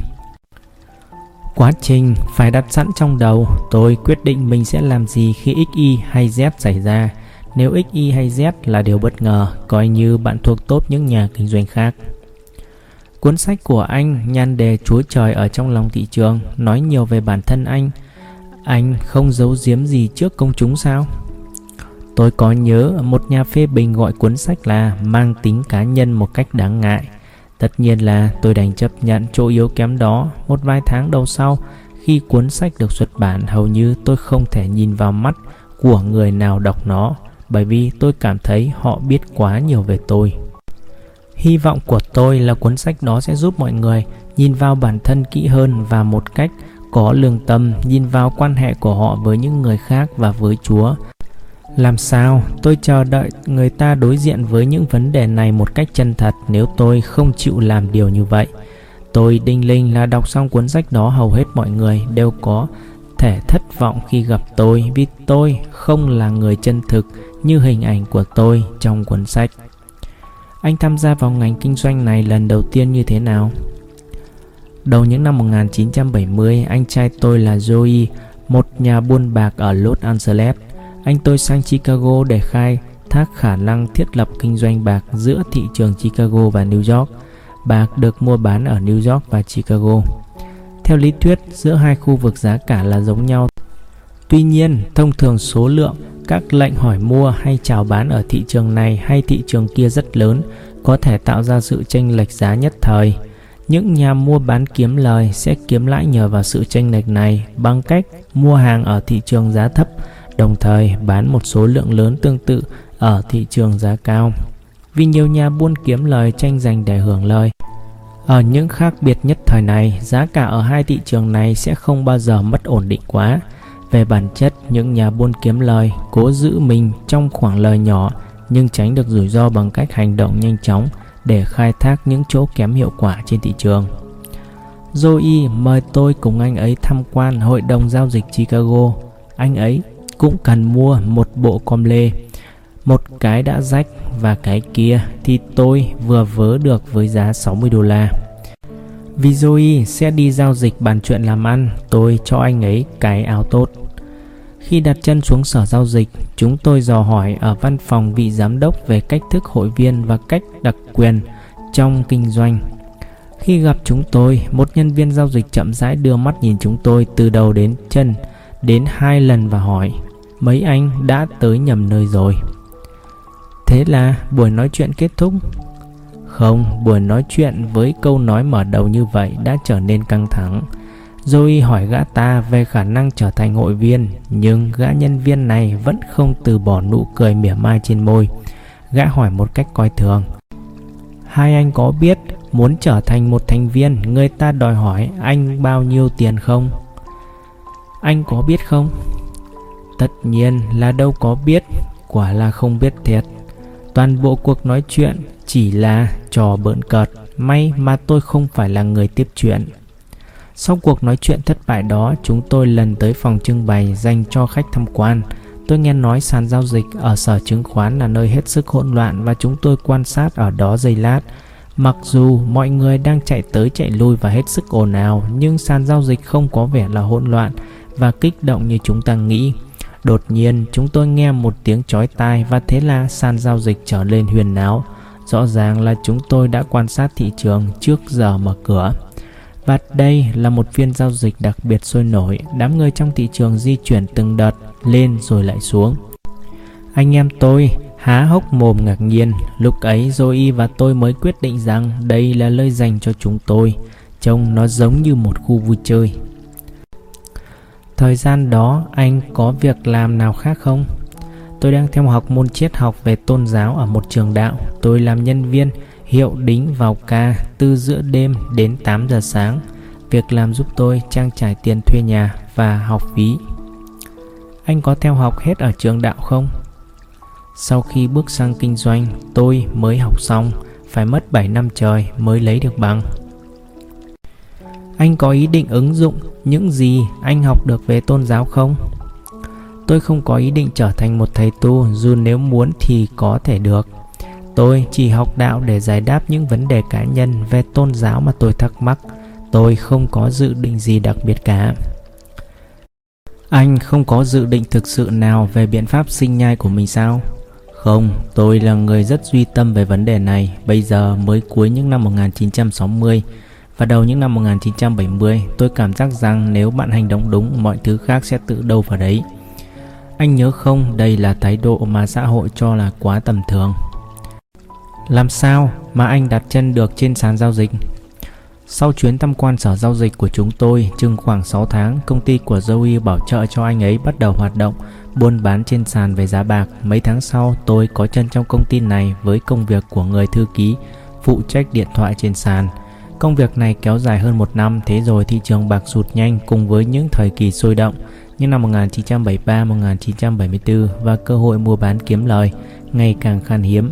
Quá trình phải đặt sẵn trong đầu, tôi quyết định mình sẽ làm gì khi XY hay Z xảy ra. Nếu XY hay Z là điều bất ngờ, coi như bạn thuộc tốt những nhà kinh doanh khác. Cuốn sách của anh nhan đề Chúa Trời ở trong lòng thị trường nói nhiều về bản thân anh – anh không giấu giếm gì trước công chúng sao? Tôi có nhớ một nhà phê bình gọi cuốn sách là mang tính cá nhân một cách đáng ngại. Tất nhiên là tôi đành chấp nhận chỗ yếu kém đó một vài tháng đầu sau khi cuốn sách được xuất bản, hầu như tôi không thể nhìn vào mắt của người nào đọc nó, bởi vì tôi cảm thấy họ biết quá nhiều về tôi. Hy vọng của tôi là cuốn sách đó sẽ giúp mọi người nhìn vào bản thân kỹ hơn và một cách có lương tâm nhìn vào quan hệ của họ với những người khác và với Chúa. Làm sao tôi chờ đợi người ta đối diện với những vấn đề này một cách chân thật nếu tôi không chịu làm điều như vậy? Tôi đinh linh là đọc xong cuốn sách đó hầu hết mọi người đều có thể thất vọng khi gặp tôi vì tôi không là người chân thực như hình ảnh của tôi trong cuốn sách. Anh tham gia vào ngành kinh doanh này lần đầu tiên như thế nào? Đầu những năm 1970, anh trai tôi là Joey, một nhà buôn bạc ở Los Angeles. Anh tôi sang Chicago để khai thác khả năng thiết lập kinh doanh bạc giữa thị trường Chicago và New York. bạc được mua bán ở New York và Chicago. Theo lý thuyết, giữa hai khu vực giá cả là giống nhau. Tuy nhiên, thông thường số lượng các lệnh hỏi mua hay chào bán ở thị trường này hay thị trường kia rất lớn, có thể tạo ra sự chênh lệch giá nhất thời. Những nhà mua bán kiếm lời sẽ kiếm lãi nhờ vào sự chênh lệch này bằng cách mua hàng ở thị trường giá thấp, đồng thời bán một số lượng lớn tương tự ở thị trường giá cao. Vì nhiều nhà buôn kiếm lời tranh giành để hưởng lời. Ở những khác biệt nhất thời này, giá cả ở hai thị trường này sẽ không bao giờ mất ổn định quá. Về bản chất, những nhà buôn kiếm lời cố giữ mình trong khoảng lời nhỏ nhưng tránh được rủi ro bằng cách hành động nhanh chóng để khai thác những chỗ kém hiệu quả trên thị trường. Joey mời tôi cùng anh ấy tham quan hội đồng giao dịch Chicago. Anh ấy cũng cần mua một bộ com lê. Một cái đã rách và cái kia thì tôi vừa vớ được với giá 60 đô la. Vì Joey sẽ đi giao dịch bàn chuyện làm ăn, tôi cho anh ấy cái áo tốt. Khi đặt chân xuống sở giao dịch, chúng tôi dò hỏi ở văn phòng vị giám đốc về cách thức hội viên và cách đặc quyền trong kinh doanh. Khi gặp chúng tôi, một nhân viên giao dịch chậm rãi đưa mắt nhìn chúng tôi từ đầu đến chân đến hai lần và hỏi mấy anh đã tới nhầm nơi rồi. Thế là buổi nói chuyện kết thúc. Không, buổi nói chuyện với câu nói mở đầu như vậy đã trở nên căng thẳng. Joey hỏi gã ta về khả năng trở thành hội viên, nhưng gã nhân viên này vẫn không từ bỏ nụ cười mỉa mai trên môi. Gã hỏi một cách coi thường. Hai anh có biết muốn trở thành một thành viên, người ta đòi hỏi anh bao nhiêu tiền không? Anh có biết không? Tất nhiên là đâu có biết, quả là không biết thiệt. Toàn bộ cuộc nói chuyện chỉ là trò bỡn cợt, may mà tôi không phải là người tiếp chuyện. Sau cuộc nói chuyện thất bại đó, chúng tôi lần tới phòng trưng bày dành cho khách tham quan. Tôi nghe nói sàn giao dịch ở sở chứng khoán là nơi hết sức hỗn loạn và chúng tôi quan sát ở đó giây lát. Mặc dù mọi người đang chạy tới chạy lui và hết sức ồn ào, nhưng sàn giao dịch không có vẻ là hỗn loạn và kích động như chúng ta nghĩ. Đột nhiên, chúng tôi nghe một tiếng chói tai và thế là sàn giao dịch trở lên huyền náo. Rõ ràng là chúng tôi đã quan sát thị trường trước giờ mở cửa. Và đây là một phiên giao dịch đặc biệt sôi nổi, đám người trong thị trường di chuyển từng đợt lên rồi lại xuống. Anh em tôi há hốc mồm ngạc nhiên, lúc ấy Zoe và tôi mới quyết định rằng đây là nơi dành cho chúng tôi, trông nó giống như một khu vui chơi. Thời gian đó anh có việc làm nào khác không? Tôi đang theo học môn triết học về tôn giáo ở một trường đạo. Tôi làm nhân viên hiệu đính vào ca từ giữa đêm đến 8 giờ sáng. Việc làm giúp tôi trang trải tiền thuê nhà và học phí. Anh có theo học hết ở trường đạo không? Sau khi bước sang kinh doanh, tôi mới học xong, phải mất 7 năm trời mới lấy được bằng. Anh có ý định ứng dụng những gì anh học được về tôn giáo không? Tôi không có ý định trở thành một thầy tu dù nếu muốn thì có thể được. Tôi chỉ học đạo để giải đáp những vấn đề cá nhân về tôn giáo mà tôi thắc mắc. Tôi không có dự định gì đặc biệt cả. Anh không có dự định thực sự nào về biện pháp sinh nhai của mình sao? Không, tôi là người rất duy tâm về vấn đề này. Bây giờ mới cuối những năm 1960 và đầu những năm 1970, tôi cảm giác rằng nếu bạn hành động đúng, mọi thứ khác sẽ tự đâu vào đấy. Anh nhớ không, đây là thái độ mà xã hội cho là quá tầm thường. Làm sao mà anh đặt chân được trên sàn giao dịch? Sau chuyến tham quan sở giao dịch của chúng tôi, chừng khoảng 6 tháng, công ty của Zoe bảo trợ cho anh ấy bắt đầu hoạt động buôn bán trên sàn về giá bạc. Mấy tháng sau, tôi có chân trong công ty này với công việc của người thư ký, phụ trách điện thoại trên sàn. Công việc này kéo dài hơn một năm, thế rồi thị trường bạc sụt nhanh cùng với những thời kỳ sôi động như năm 1973, 1974 và cơ hội mua bán kiếm lời ngày càng khan hiếm.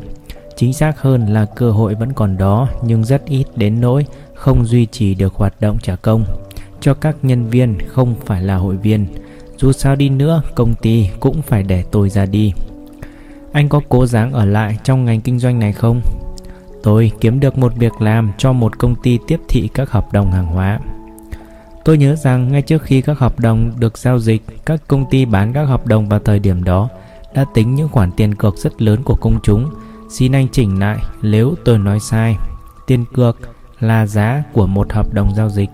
Chính xác hơn là cơ hội vẫn còn đó nhưng rất ít đến nỗi không duy trì được hoạt động trả công cho các nhân viên không phải là hội viên. Dù sao đi nữa, công ty cũng phải để tôi ra đi. Anh có cố gắng ở lại trong ngành kinh doanh này không? Tôi kiếm được một việc làm cho một công ty tiếp thị các hợp đồng hàng hóa. Tôi nhớ rằng ngay trước khi các hợp đồng được giao dịch, các công ty bán các hợp đồng vào thời điểm đó đã tính những khoản tiền cược rất lớn của công chúng. Xin anh chỉnh lại nếu tôi nói sai. Tiền cược là giá của một hợp đồng giao dịch.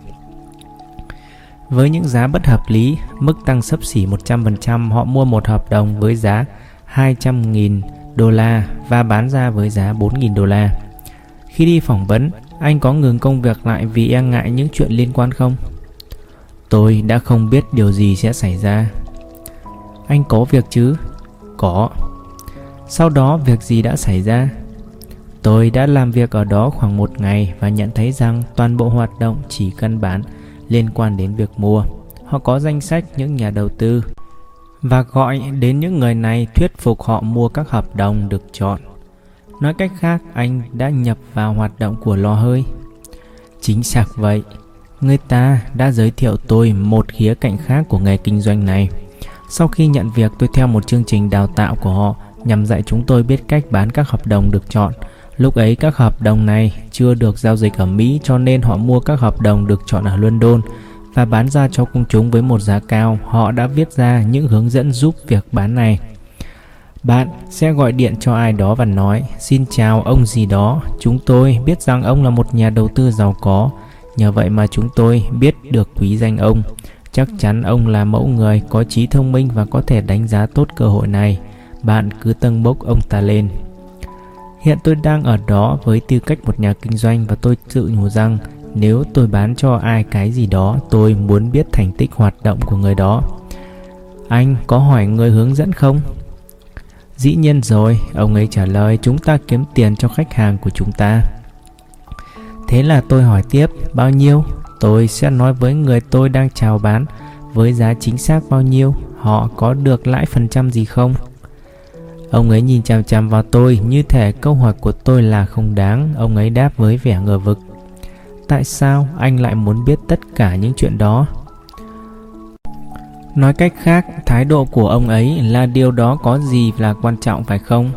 Với những giá bất hợp lý, mức tăng sấp xỉ 100%, họ mua một hợp đồng với giá 200.000 đô la và bán ra với giá 4.000 đô la. Khi đi phỏng vấn, anh có ngừng công việc lại vì e ngại những chuyện liên quan không? Tôi đã không biết điều gì sẽ xảy ra. Anh có việc chứ? Có. Sau đó việc gì đã xảy ra? Tôi đã làm việc ở đó khoảng một ngày và nhận thấy rằng toàn bộ hoạt động chỉ căn bản liên quan đến việc mua. Họ có danh sách những nhà đầu tư và gọi đến những người này thuyết phục họ mua các hợp đồng được chọn. Nói cách khác, anh đã nhập vào hoạt động của lò hơi. Chính xác vậy, người ta đã giới thiệu tôi một khía cạnh khác của nghề kinh doanh này. Sau khi nhận việc, tôi theo một chương trình đào tạo của họ nhằm dạy chúng tôi biết cách bán các hợp đồng được chọn. Lúc ấy các hợp đồng này chưa được giao dịch ở Mỹ cho nên họ mua các hợp đồng được chọn ở London và bán ra cho công chúng với một giá cao. Họ đã viết ra những hướng dẫn giúp việc bán này. Bạn sẽ gọi điện cho ai đó và nói, Xin chào, ông gì đó Chúng tôi biết rằng ông là một nhà đầu tư giàu có Nhờ vậy mà chúng tôi biết được quý danh ông Chắc chắn ông là mẫu người có trí thông minh và có thể đánh giá tốt cơ hội này bạn cứ tâng bốc ông ta lên Hiện tôi đang ở đó với tư cách một nhà kinh doanh và tôi tự nhủ rằng nếu tôi bán cho ai cái gì đó tôi muốn biết thành tích hoạt động của người đó anh có hỏi người hướng dẫn không Dĩ nhiên rồi, ông ấy trả lời chúng ta kiếm tiền cho khách hàng của chúng ta. Thế là tôi hỏi tiếp, bao nhiêu? Tôi sẽ nói với người tôi đang chào bán với giá chính xác bao nhiêu, họ có được lãi phần trăm gì không? Ông ấy nhìn chằm chằm vào tôi như thể câu hỏi của tôi là không đáng, ông ấy đáp với vẻ ngờ vực. Tại sao anh lại muốn biết tất cả những chuyện đó? Nói cách khác, thái độ của ông ấy là điều đó có gì là quan trọng phải không?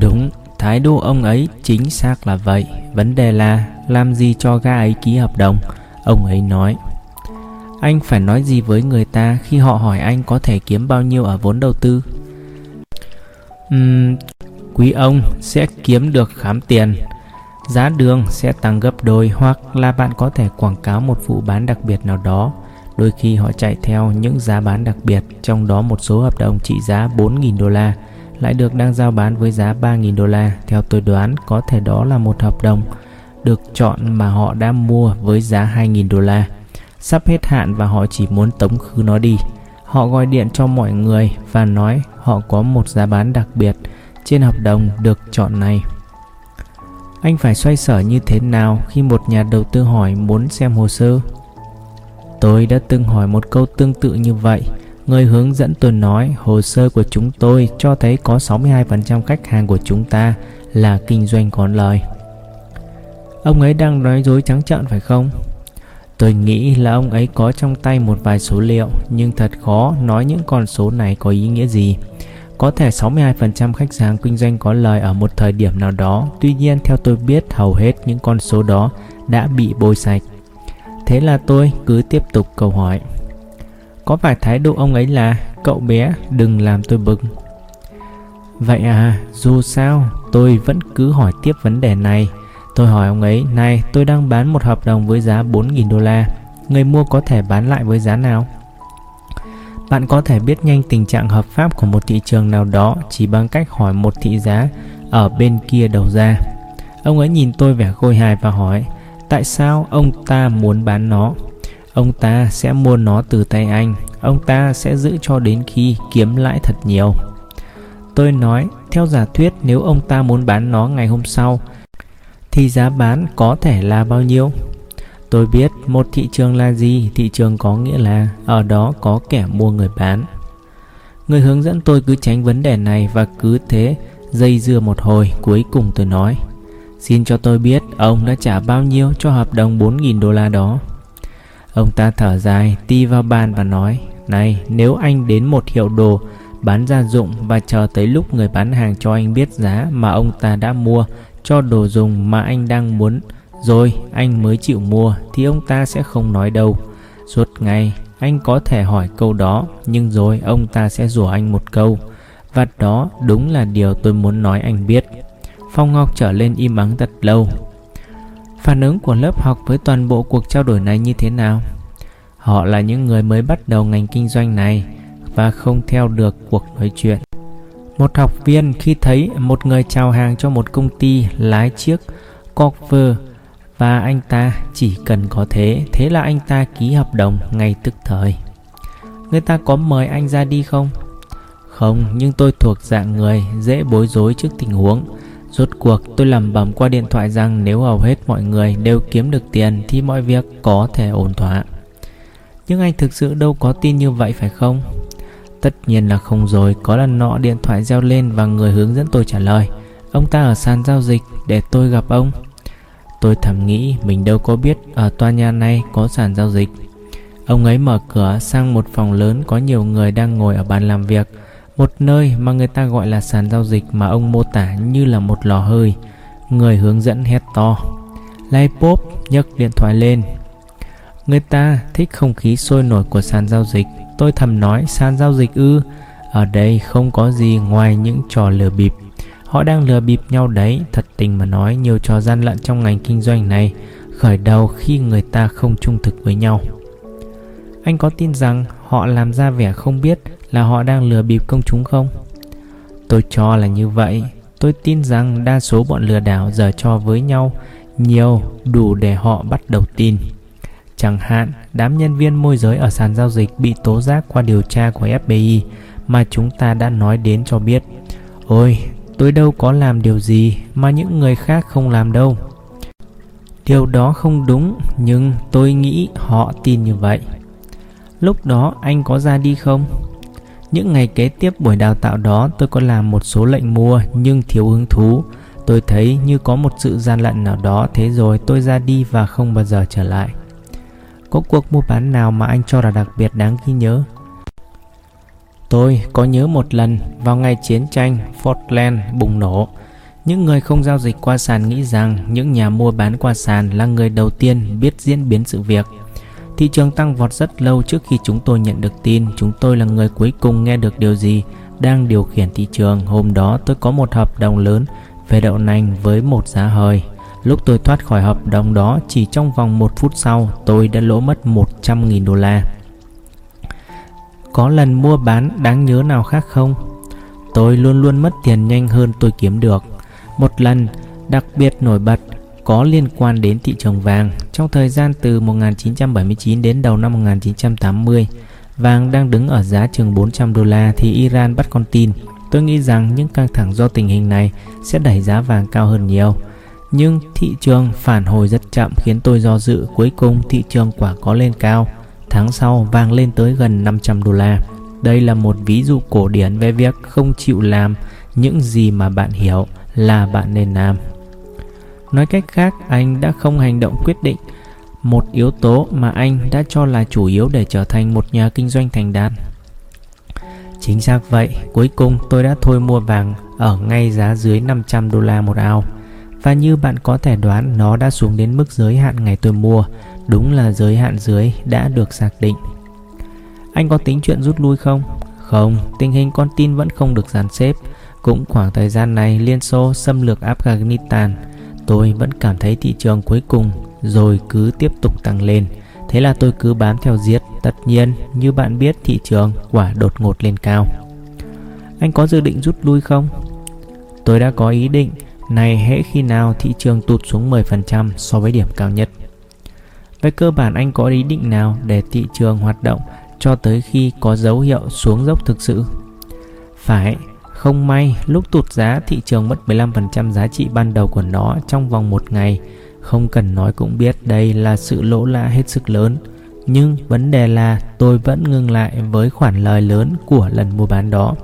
Đúng, thái độ ông ấy chính xác là vậy. Vấn đề là làm gì cho gã ấy ký hợp đồng? Ông ấy nói. Anh phải nói gì với người ta khi họ hỏi anh có thể kiếm bao nhiêu ở vốn đầu tư? Uhm, quý ông sẽ kiếm được khám tiền. Giá đường sẽ tăng gấp đôi hoặc là bạn có thể quảng cáo một vụ bán đặc biệt nào đó Đôi khi họ chạy theo những giá bán đặc biệt, trong đó một số hợp đồng trị giá 4.000 đô la lại được đang giao bán với giá 3.000 đô la. Theo tôi đoán, có thể đó là một hợp đồng được chọn mà họ đã mua với giá 2.000 đô la. Sắp hết hạn và họ chỉ muốn tống khứ nó đi. Họ gọi điện cho mọi người và nói họ có một giá bán đặc biệt trên hợp đồng được chọn này. Anh phải xoay sở như thế nào khi một nhà đầu tư hỏi muốn xem hồ sơ? Tôi đã từng hỏi một câu tương tự như vậy. Người hướng dẫn tôi nói hồ sơ của chúng tôi cho thấy có 62% khách hàng của chúng ta là kinh doanh có lời. Ông ấy đang nói dối trắng trợn phải không? Tôi nghĩ là ông ấy có trong tay một vài số liệu nhưng thật khó nói những con số này có ý nghĩa gì. Có thể 62% khách hàng kinh doanh có lời ở một thời điểm nào đó, tuy nhiên theo tôi biết hầu hết những con số đó đã bị bôi sạch. Thế là tôi cứ tiếp tục câu hỏi Có phải thái độ ông ấy là Cậu bé đừng làm tôi bực Vậy à dù sao tôi vẫn cứ hỏi tiếp vấn đề này Tôi hỏi ông ấy Này tôi đang bán một hợp đồng với giá 4.000 đô la Người mua có thể bán lại với giá nào? Bạn có thể biết nhanh tình trạng hợp pháp của một thị trường nào đó chỉ bằng cách hỏi một thị giá ở bên kia đầu ra. Ông ấy nhìn tôi vẻ khôi hài và hỏi Tại sao ông ta muốn bán nó? Ông ta sẽ mua nó từ tay anh. Ông ta sẽ giữ cho đến khi kiếm lãi thật nhiều. Tôi nói, theo giả thuyết nếu ông ta muốn bán nó ngày hôm sau, thì giá bán có thể là bao nhiêu? Tôi biết một thị trường là gì, thị trường có nghĩa là ở đó có kẻ mua người bán. Người hướng dẫn tôi cứ tránh vấn đề này và cứ thế dây dưa một hồi cuối cùng tôi nói Xin cho tôi biết ông đã trả bao nhiêu cho hợp đồng 4.000 đô la đó. Ông ta thở dài, ti vào bàn và nói, Này, nếu anh đến một hiệu đồ bán gia dụng và chờ tới lúc người bán hàng cho anh biết giá mà ông ta đã mua cho đồ dùng mà anh đang muốn, rồi anh mới chịu mua thì ông ta sẽ không nói đâu. Suốt ngày, anh có thể hỏi câu đó, nhưng rồi ông ta sẽ rủa anh một câu. Và đó đúng là điều tôi muốn nói anh biết. Phong Ngọc trở lên im ắng thật lâu. Phản ứng của lớp học với toàn bộ cuộc trao đổi này như thế nào? Họ là những người mới bắt đầu ngành kinh doanh này và không theo được cuộc nói chuyện. Một học viên khi thấy một người chào hàng cho một công ty lái chiếc Corver và anh ta chỉ cần có thế, thế là anh ta ký hợp đồng ngay tức thời. Người ta có mời anh ra đi không? Không, nhưng tôi thuộc dạng người dễ bối rối trước tình huống. Rốt cuộc tôi lẩm bẩm qua điện thoại rằng nếu hầu hết mọi người đều kiếm được tiền thì mọi việc có thể ổn thỏa. Nhưng anh thực sự đâu có tin như vậy phải không? Tất nhiên là không rồi, có lần nọ điện thoại reo lên và người hướng dẫn tôi trả lời. Ông ta ở sàn giao dịch để tôi gặp ông. Tôi thầm nghĩ mình đâu có biết ở tòa nhà này có sàn giao dịch. Ông ấy mở cửa sang một phòng lớn có nhiều người đang ngồi ở bàn làm việc, một nơi mà người ta gọi là sàn giao dịch mà ông mô tả như là một lò hơi. Người hướng dẫn hét to. Lai Pop nhấc điện thoại lên. Người ta thích không khí sôi nổi của sàn giao dịch. Tôi thầm nói sàn giao dịch ư. Ở đây không có gì ngoài những trò lừa bịp. Họ đang lừa bịp nhau đấy, thật tình mà nói nhiều trò gian lận trong ngành kinh doanh này khởi đầu khi người ta không trung thực với nhau. Anh có tin rằng họ làm ra vẻ không biết là họ đang lừa bịp công chúng không? Tôi cho là như vậy. Tôi tin rằng đa số bọn lừa đảo giờ cho với nhau nhiều đủ để họ bắt đầu tin. Chẳng hạn, đám nhân viên môi giới ở sàn giao dịch bị tố giác qua điều tra của FBI mà chúng ta đã nói đến cho biết. Ôi, tôi đâu có làm điều gì mà những người khác không làm đâu. Điều đó không đúng, nhưng tôi nghĩ họ tin như vậy. Lúc đó anh có ra đi không? Những ngày kế tiếp buổi đào tạo đó tôi có làm một số lệnh mua nhưng thiếu hứng thú. Tôi thấy như có một sự gian lận nào đó thế rồi tôi ra đi và không bao giờ trở lại. Có cuộc mua bán nào mà anh cho là đặc biệt đáng ghi nhớ? Tôi có nhớ một lần vào ngày chiến tranh Fortland bùng nổ. Những người không giao dịch qua sàn nghĩ rằng những nhà mua bán qua sàn là người đầu tiên biết diễn biến sự việc – Thị trường tăng vọt rất lâu trước khi chúng tôi nhận được tin chúng tôi là người cuối cùng nghe được điều gì đang điều khiển thị trường. Hôm đó tôi có một hợp đồng lớn về đậu nành với một giá hời. Lúc tôi thoát khỏi hợp đồng đó chỉ trong vòng một phút sau tôi đã lỗ mất 100.000 đô la. Có lần mua bán đáng nhớ nào khác không? Tôi luôn luôn mất tiền nhanh hơn tôi kiếm được. Một lần đặc biệt nổi bật có liên quan đến thị trường vàng. Trong thời gian từ 1979 đến đầu năm 1980, vàng đang đứng ở giá chừng 400 đô la thì Iran bắt con tin. Tôi nghĩ rằng những căng thẳng do tình hình này sẽ đẩy giá vàng cao hơn nhiều. Nhưng thị trường phản hồi rất chậm khiến tôi do dự cuối cùng thị trường quả có lên cao. Tháng sau vàng lên tới gần 500 đô la. Đây là một ví dụ cổ điển về việc không chịu làm những gì mà bạn hiểu là bạn nên làm Nói cách khác, anh đã không hành động quyết định một yếu tố mà anh đã cho là chủ yếu để trở thành một nhà kinh doanh thành đạt. Chính xác vậy, cuối cùng tôi đã thôi mua vàng ở ngay giá dưới 500 đô la một ao. Và như bạn có thể đoán, nó đã xuống đến mức giới hạn ngày tôi mua. Đúng là giới hạn dưới đã được xác định. Anh có tính chuyện rút lui không? Không, tình hình con tin vẫn không được dàn xếp. Cũng khoảng thời gian này, Liên Xô xâm lược Afghanistan tôi vẫn cảm thấy thị trường cuối cùng rồi cứ tiếp tục tăng lên thế là tôi cứ bám theo giết tất nhiên như bạn biết thị trường quả đột ngột lên cao anh có dự định rút lui không tôi đã có ý định này hễ khi nào thị trường tụt xuống 10% so với điểm cao nhất về cơ bản anh có ý định nào để thị trường hoạt động cho tới khi có dấu hiệu xuống dốc thực sự phải không may, lúc tụt giá thị trường mất 15% giá trị ban đầu của nó trong vòng một ngày. Không cần nói cũng biết đây là sự lỗ lã hết sức lớn. Nhưng vấn đề là tôi vẫn ngưng lại với khoản lời lớn của lần mua bán đó.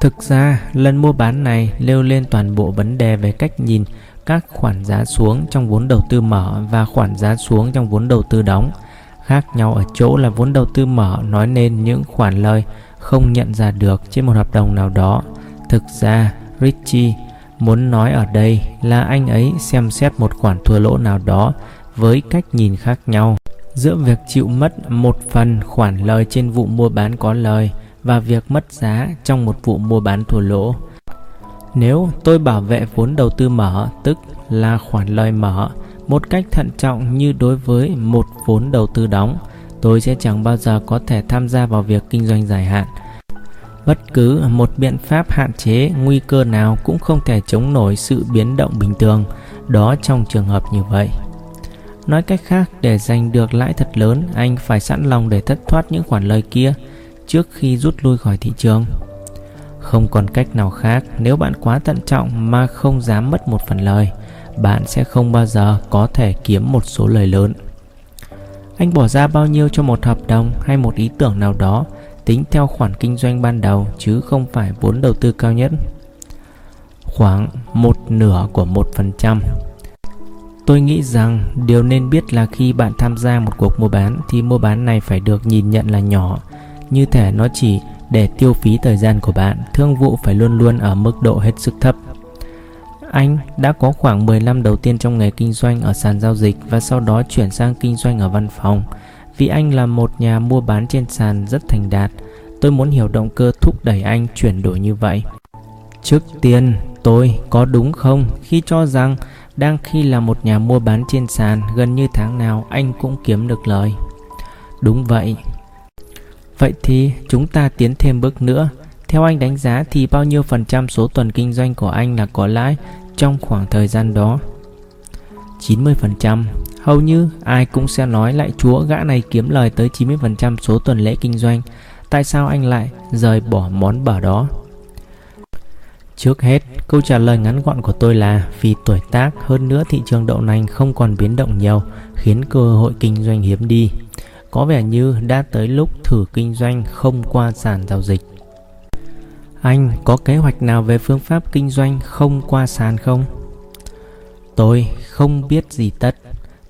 Thực ra, lần mua bán này nêu lên toàn bộ vấn đề về cách nhìn các khoản giá xuống trong vốn đầu tư mở và khoản giá xuống trong vốn đầu tư đóng. Khác nhau ở chỗ là vốn đầu tư mở nói nên những khoản lời không nhận ra được trên một hợp đồng nào đó. Thực ra, Richie muốn nói ở đây là anh ấy xem xét một khoản thua lỗ nào đó với cách nhìn khác nhau giữa việc chịu mất một phần khoản lời trên vụ mua bán có lời và việc mất giá trong một vụ mua bán thua lỗ. Nếu tôi bảo vệ vốn đầu tư mở, tức là khoản lời mở, một cách thận trọng như đối với một vốn đầu tư đóng tôi sẽ chẳng bao giờ có thể tham gia vào việc kinh doanh dài hạn. Bất cứ một biện pháp hạn chế nguy cơ nào cũng không thể chống nổi sự biến động bình thường đó trong trường hợp như vậy. Nói cách khác để giành được lãi thật lớn anh phải sẵn lòng để thất thoát những khoản lời kia trước khi rút lui khỏi thị trường. Không còn cách nào khác, nếu bạn quá thận trọng mà không dám mất một phần lời, bạn sẽ không bao giờ có thể kiếm một số lời lớn. Anh bỏ ra bao nhiêu cho một hợp đồng hay một ý tưởng nào đó, tính theo khoản kinh doanh ban đầu chứ không phải vốn đầu tư cao nhất. Khoảng một nửa của một phần trăm. Tôi nghĩ rằng điều nên biết là khi bạn tham gia một cuộc mua bán thì mua bán này phải được nhìn nhận là nhỏ như thể nó chỉ để tiêu phí thời gian của bạn thương vụ phải luôn luôn ở mức độ hết sức thấp anh đã có khoảng 10 năm đầu tiên trong nghề kinh doanh ở sàn giao dịch và sau đó chuyển sang kinh doanh ở văn phòng. Vì anh là một nhà mua bán trên sàn rất thành đạt, tôi muốn hiểu động cơ thúc đẩy anh chuyển đổi như vậy. Trước tiên, tôi có đúng không khi cho rằng đang khi là một nhà mua bán trên sàn gần như tháng nào anh cũng kiếm được lời? Đúng vậy. Vậy thì chúng ta tiến thêm bước nữa theo anh đánh giá thì bao nhiêu phần trăm số tuần kinh doanh của anh là có lãi trong khoảng thời gian đó? 90%. Hầu như ai cũng sẽ nói lại chúa gã này kiếm lời tới 90% số tuần lễ kinh doanh. Tại sao anh lại rời bỏ món bở đó? Trước hết, câu trả lời ngắn gọn của tôi là vì tuổi tác hơn nữa thị trường đậu nành không còn biến động nhiều khiến cơ hội kinh doanh hiếm đi. Có vẻ như đã tới lúc thử kinh doanh không qua sàn giao dịch. Anh có kế hoạch nào về phương pháp kinh doanh không qua sàn không? Tôi không biết gì tất.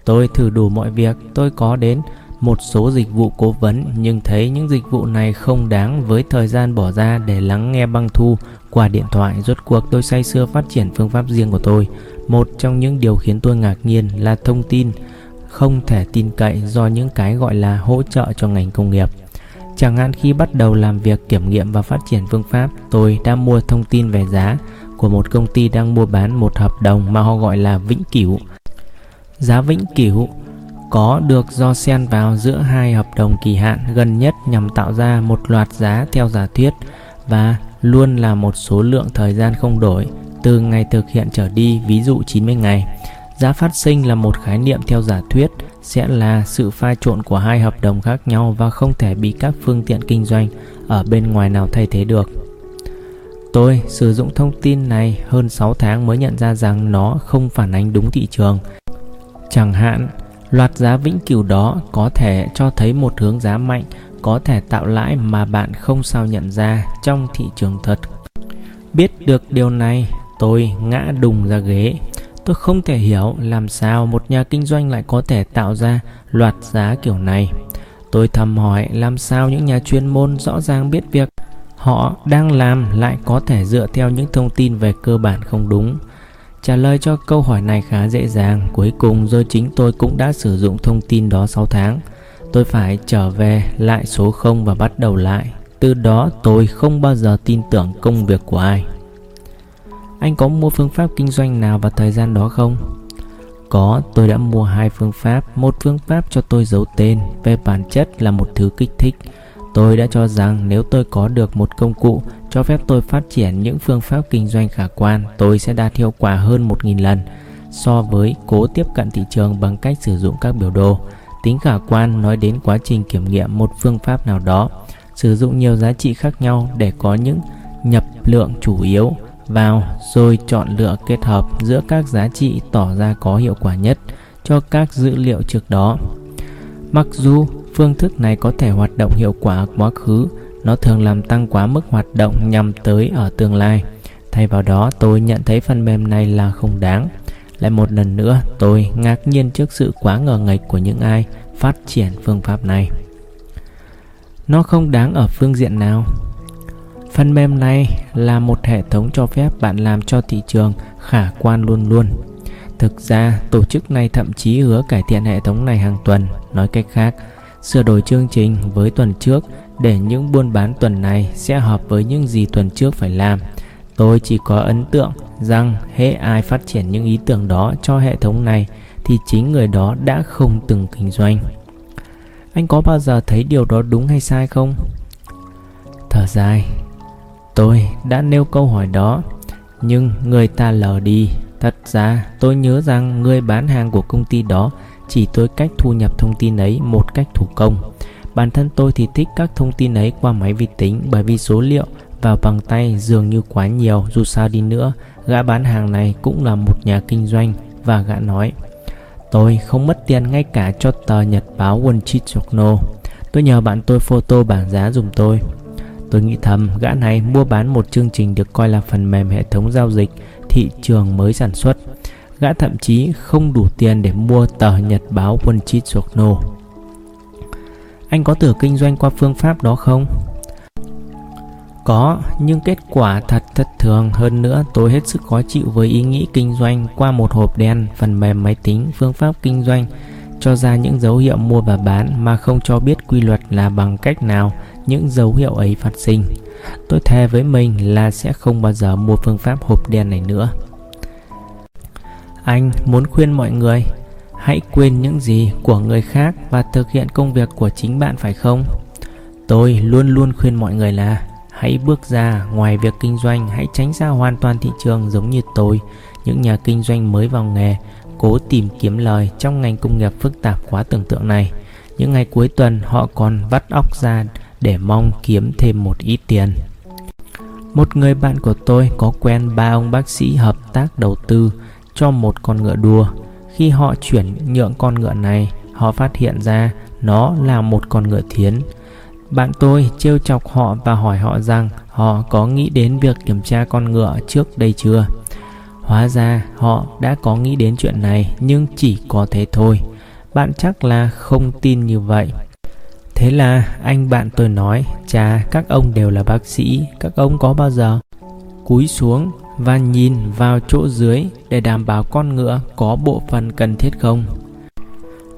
Tôi thử đủ mọi việc, tôi có đến một số dịch vụ cố vấn nhưng thấy những dịch vụ này không đáng với thời gian bỏ ra để lắng nghe băng thu qua điện thoại. Rốt cuộc tôi say sưa phát triển phương pháp riêng của tôi. Một trong những điều khiến tôi ngạc nhiên là thông tin không thể tin cậy do những cái gọi là hỗ trợ cho ngành công nghiệp Chẳng hạn khi bắt đầu làm việc kiểm nghiệm và phát triển phương pháp, tôi đã mua thông tin về giá của một công ty đang mua bán một hợp đồng mà họ gọi là vĩnh cửu. Giá vĩnh cửu có được do xen vào giữa hai hợp đồng kỳ hạn gần nhất nhằm tạo ra một loạt giá theo giả thuyết và luôn là một số lượng thời gian không đổi từ ngày thực hiện trở đi, ví dụ 90 ngày. Giá phát sinh là một khái niệm theo giả thuyết sẽ là sự pha trộn của hai hợp đồng khác nhau và không thể bị các phương tiện kinh doanh ở bên ngoài nào thay thế được. Tôi sử dụng thông tin này hơn 6 tháng mới nhận ra rằng nó không phản ánh đúng thị trường. Chẳng hạn, loạt giá vĩnh cửu đó có thể cho thấy một hướng giá mạnh có thể tạo lãi mà bạn không sao nhận ra trong thị trường thật. Biết được điều này, tôi ngã đùng ra ghế Tôi không thể hiểu làm sao một nhà kinh doanh lại có thể tạo ra loạt giá kiểu này. Tôi thầm hỏi làm sao những nhà chuyên môn rõ ràng biết việc họ đang làm lại có thể dựa theo những thông tin về cơ bản không đúng. Trả lời cho câu hỏi này khá dễ dàng, cuối cùng do chính tôi cũng đã sử dụng thông tin đó 6 tháng. Tôi phải trở về lại số 0 và bắt đầu lại. Từ đó tôi không bao giờ tin tưởng công việc của ai. Anh có mua phương pháp kinh doanh nào vào thời gian đó không? Có, tôi đã mua hai phương pháp. Một phương pháp cho tôi giấu tên, về bản chất là một thứ kích thích. Tôi đã cho rằng nếu tôi có được một công cụ cho phép tôi phát triển những phương pháp kinh doanh khả quan, tôi sẽ đạt hiệu quả hơn 1.000 lần so với cố tiếp cận thị trường bằng cách sử dụng các biểu đồ. Tính khả quan nói đến quá trình kiểm nghiệm một phương pháp nào đó, sử dụng nhiều giá trị khác nhau để có những nhập lượng chủ yếu vào rồi chọn lựa kết hợp giữa các giá trị tỏ ra có hiệu quả nhất cho các dữ liệu trước đó. Mặc dù phương thức này có thể hoạt động hiệu quả ở quá khứ, nó thường làm tăng quá mức hoạt động nhằm tới ở tương lai. Thay vào đó, tôi nhận thấy phần mềm này là không đáng. Lại một lần nữa, tôi ngạc nhiên trước sự quá ngờ nghệch của những ai phát triển phương pháp này. Nó không đáng ở phương diện nào? Phần mềm này là một hệ thống cho phép bạn làm cho thị trường khả quan luôn luôn. Thực ra, tổ chức này thậm chí hứa cải thiện hệ thống này hàng tuần. Nói cách khác, sửa đổi chương trình với tuần trước để những buôn bán tuần này sẽ hợp với những gì tuần trước phải làm. Tôi chỉ có ấn tượng rằng hễ ai phát triển những ý tưởng đó cho hệ thống này thì chính người đó đã không từng kinh doanh. Anh có bao giờ thấy điều đó đúng hay sai không? Thở dài, tôi đã nêu câu hỏi đó, nhưng người ta lờ đi. Thật ra, tôi nhớ rằng người bán hàng của công ty đó chỉ tôi cách thu nhập thông tin ấy một cách thủ công. Bản thân tôi thì thích các thông tin ấy qua máy vi tính bởi vì số liệu vào bằng tay dường như quá nhiều dù sao đi nữa gã bán hàng này cũng là một nhà kinh doanh và gã nói tôi không mất tiền ngay cả cho tờ nhật báo Wall Street Journal tôi nhờ bạn tôi photo bảng giá dùm tôi tôi nghĩ thầm gã này mua bán một chương trình được coi là phần mềm hệ thống giao dịch thị trường mới sản xuất. Gã thậm chí không đủ tiền để mua tờ nhật báo Wall Street Journal. Anh có tưởng kinh doanh qua phương pháp đó không? Có, nhưng kết quả thật thất thường. Hơn nữa tôi hết sức khó chịu với ý nghĩ kinh doanh qua một hộp đen, phần mềm máy tính, phương pháp kinh doanh cho ra những dấu hiệu mua và bán mà không cho biết quy luật là bằng cách nào những dấu hiệu ấy phát sinh. Tôi thề với mình là sẽ không bao giờ mua phương pháp hộp đen này nữa. Anh muốn khuyên mọi người hãy quên những gì của người khác và thực hiện công việc của chính bạn phải không? Tôi luôn luôn khuyên mọi người là Hãy bước ra ngoài việc kinh doanh, hãy tránh xa hoàn toàn thị trường giống như tôi, những nhà kinh doanh mới vào nghề, cố tìm kiếm lời trong ngành công nghiệp phức tạp quá tưởng tượng này. Những ngày cuối tuần họ còn vắt óc ra để mong kiếm thêm một ít tiền. Một người bạn của tôi có quen ba ông bác sĩ hợp tác đầu tư cho một con ngựa đua. Khi họ chuyển nhượng con ngựa này, họ phát hiện ra nó là một con ngựa thiến bạn tôi trêu chọc họ và hỏi họ rằng họ có nghĩ đến việc kiểm tra con ngựa trước đây chưa. Hóa ra họ đã có nghĩ đến chuyện này nhưng chỉ có thế thôi. Bạn chắc là không tin như vậy. Thế là anh bạn tôi nói, chà các ông đều là bác sĩ, các ông có bao giờ cúi xuống và nhìn vào chỗ dưới để đảm bảo con ngựa có bộ phận cần thiết không?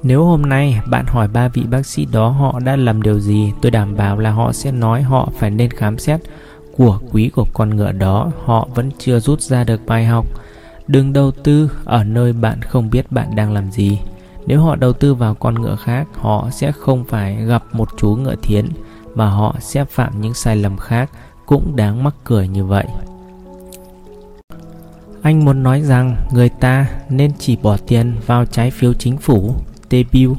Nếu hôm nay bạn hỏi ba vị bác sĩ đó họ đã làm điều gì, tôi đảm bảo là họ sẽ nói họ phải nên khám xét của quý của con ngựa đó, họ vẫn chưa rút ra được bài học. Đừng đầu tư ở nơi bạn không biết bạn đang làm gì. Nếu họ đầu tư vào con ngựa khác, họ sẽ không phải gặp một chú ngựa thiến mà họ sẽ phạm những sai lầm khác cũng đáng mắc cười như vậy. Anh muốn nói rằng người ta nên chỉ bỏ tiền vào trái phiếu chính phủ debut.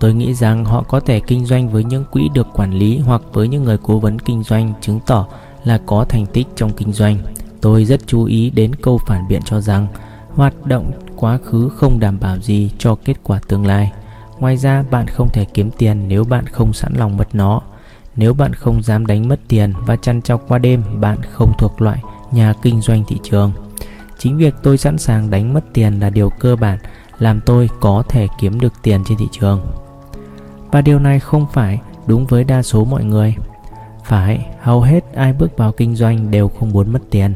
Tôi nghĩ rằng họ có thể kinh doanh với những quỹ được quản lý hoặc với những người cố vấn kinh doanh chứng tỏ là có thành tích trong kinh doanh. Tôi rất chú ý đến câu phản biện cho rằng hoạt động quá khứ không đảm bảo gì cho kết quả tương lai. Ngoài ra, bạn không thể kiếm tiền nếu bạn không sẵn lòng mất nó. Nếu bạn không dám đánh mất tiền và chăn trọc qua đêm, bạn không thuộc loại nhà kinh doanh thị trường. Chính việc tôi sẵn sàng đánh mất tiền là điều cơ bản làm tôi có thể kiếm được tiền trên thị trường và điều này không phải đúng với đa số mọi người phải, hầu hết ai bước vào kinh doanh đều không muốn mất tiền.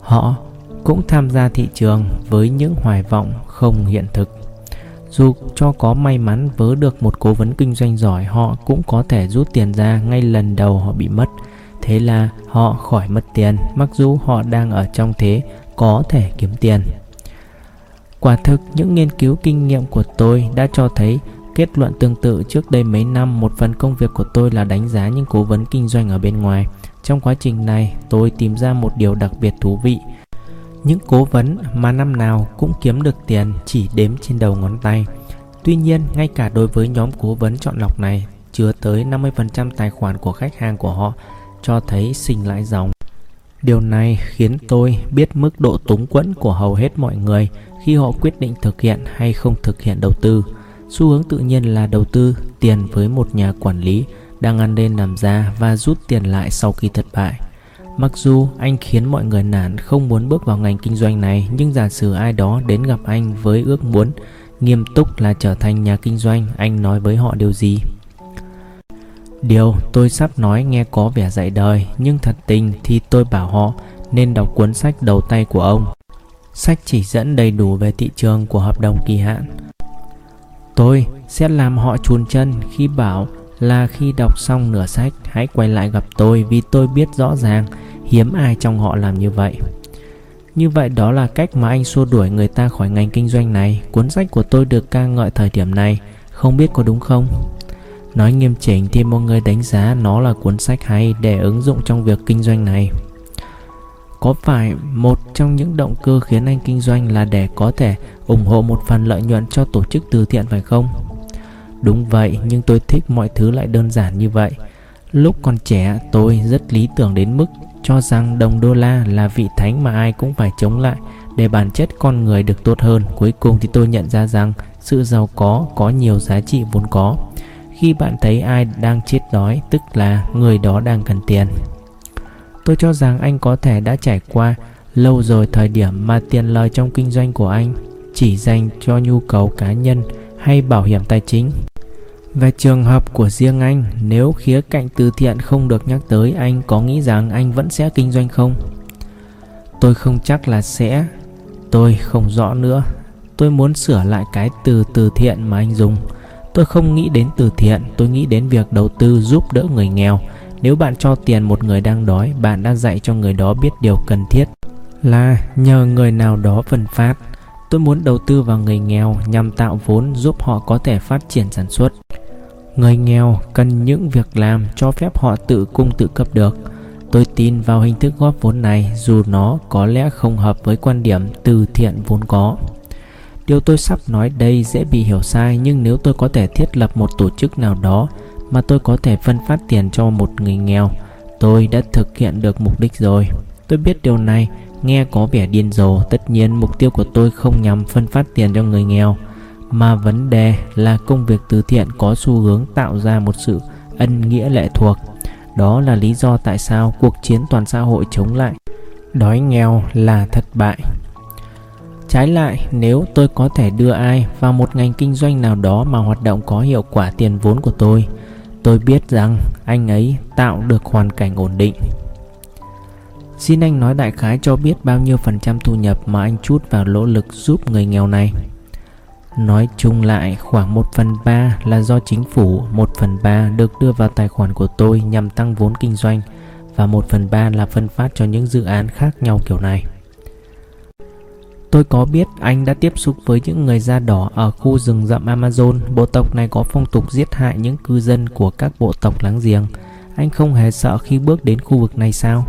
Họ cũng tham gia thị trường với những hoài vọng không hiện thực. Dù cho có may mắn vớ được một cố vấn kinh doanh giỏi, họ cũng có thể rút tiền ra ngay lần đầu họ bị mất. Thế là họ khỏi mất tiền, mặc dù họ đang ở trong thế có thể kiếm tiền. Quả thực, những nghiên cứu kinh nghiệm của tôi đã cho thấy kết luận tương tự trước đây mấy năm một phần công việc của tôi là đánh giá những cố vấn kinh doanh ở bên ngoài. Trong quá trình này, tôi tìm ra một điều đặc biệt thú vị. Những cố vấn mà năm nào cũng kiếm được tiền chỉ đếm trên đầu ngón tay. Tuy nhiên, ngay cả đối với nhóm cố vấn chọn lọc này, chứa tới 50% tài khoản của khách hàng của họ cho thấy sinh lãi dòng. Điều này khiến tôi biết mức độ túng quẫn của hầu hết mọi người khi họ quyết định thực hiện hay không thực hiện đầu tư. Xu hướng tự nhiên là đầu tư tiền với một nhà quản lý đang ăn lên làm ra và rút tiền lại sau khi thất bại. Mặc dù anh khiến mọi người nản không muốn bước vào ngành kinh doanh này, nhưng giả sử ai đó đến gặp anh với ước muốn nghiêm túc là trở thành nhà kinh doanh, anh nói với họ điều gì? Điều tôi sắp nói nghe có vẻ dạy đời, nhưng thật tình thì tôi bảo họ nên đọc cuốn sách đầu tay của ông. Sách chỉ dẫn đầy đủ về thị trường của hợp đồng kỳ hạn. Tôi sẽ làm họ chuồn chân khi bảo là khi đọc xong nửa sách, hãy quay lại gặp tôi vì tôi biết rõ ràng hiếm ai trong họ làm như vậy. Như vậy đó là cách mà anh xua đuổi người ta khỏi ngành kinh doanh này Cuốn sách của tôi được ca ngợi thời điểm này, Không biết có đúng không? Nói nghiêm chỉnh thì mọi người đánh giá nó là cuốn sách hay để ứng dụng trong việc kinh doanh này có phải một trong những động cơ khiến anh kinh doanh là để có thể ủng hộ một phần lợi nhuận cho tổ chức từ thiện phải không? Đúng vậy, nhưng tôi thích mọi thứ lại đơn giản như vậy. Lúc còn trẻ, tôi rất lý tưởng đến mức cho rằng đồng đô la là vị thánh mà ai cũng phải chống lại để bản chất con người được tốt hơn. Cuối cùng thì tôi nhận ra rằng sự giàu có có nhiều giá trị vốn có. Khi bạn thấy ai đang chết đói, tức là người đó đang cần tiền. Tôi cho rằng anh có thể đã trải qua lâu rồi thời điểm mà tiền lời trong kinh doanh của anh chỉ dành cho nhu cầu cá nhân hay bảo hiểm tài chính. Về trường hợp của riêng anh, nếu khía cạnh từ thiện không được nhắc tới, anh có nghĩ rằng anh vẫn sẽ kinh doanh không? Tôi không chắc là sẽ. Tôi không rõ nữa. Tôi muốn sửa lại cái từ từ thiện mà anh dùng. Tôi không nghĩ đến từ thiện, tôi nghĩ đến việc đầu tư giúp đỡ người nghèo nếu bạn cho tiền một người đang đói, bạn đã dạy cho người đó biết điều cần thiết là nhờ người nào đó phân phát. Tôi muốn đầu tư vào người nghèo nhằm tạo vốn giúp họ có thể phát triển sản xuất. Người nghèo cần những việc làm cho phép họ tự cung tự cấp được. Tôi tin vào hình thức góp vốn này dù nó có lẽ không hợp với quan điểm từ thiện vốn có. Điều tôi sắp nói đây dễ bị hiểu sai nhưng nếu tôi có thể thiết lập một tổ chức nào đó mà tôi có thể phân phát tiền cho một người nghèo. Tôi đã thực hiện được mục đích rồi. Tôi biết điều này, nghe có vẻ điên rồ. Tất nhiên, mục tiêu của tôi không nhằm phân phát tiền cho người nghèo, mà vấn đề là công việc từ thiện có xu hướng tạo ra một sự ân nghĩa lệ thuộc. Đó là lý do tại sao cuộc chiến toàn xã hội chống lại đói nghèo là thất bại. Trái lại, nếu tôi có thể đưa ai vào một ngành kinh doanh nào đó mà hoạt động có hiệu quả tiền vốn của tôi Tôi biết rằng anh ấy tạo được hoàn cảnh ổn định. Xin anh nói đại khái cho biết bao nhiêu phần trăm thu nhập mà anh chút vào nỗ lực giúp người nghèo này. Nói chung lại, khoảng 1 phần 3 là do chính phủ 1 phần 3 được đưa vào tài khoản của tôi nhằm tăng vốn kinh doanh Và 1 phần 3 là phân phát cho những dự án khác nhau kiểu này. Tôi có biết anh đã tiếp xúc với những người da đỏ ở khu rừng rậm Amazon. Bộ tộc này có phong tục giết hại những cư dân của các bộ tộc láng giềng. Anh không hề sợ khi bước đến khu vực này sao?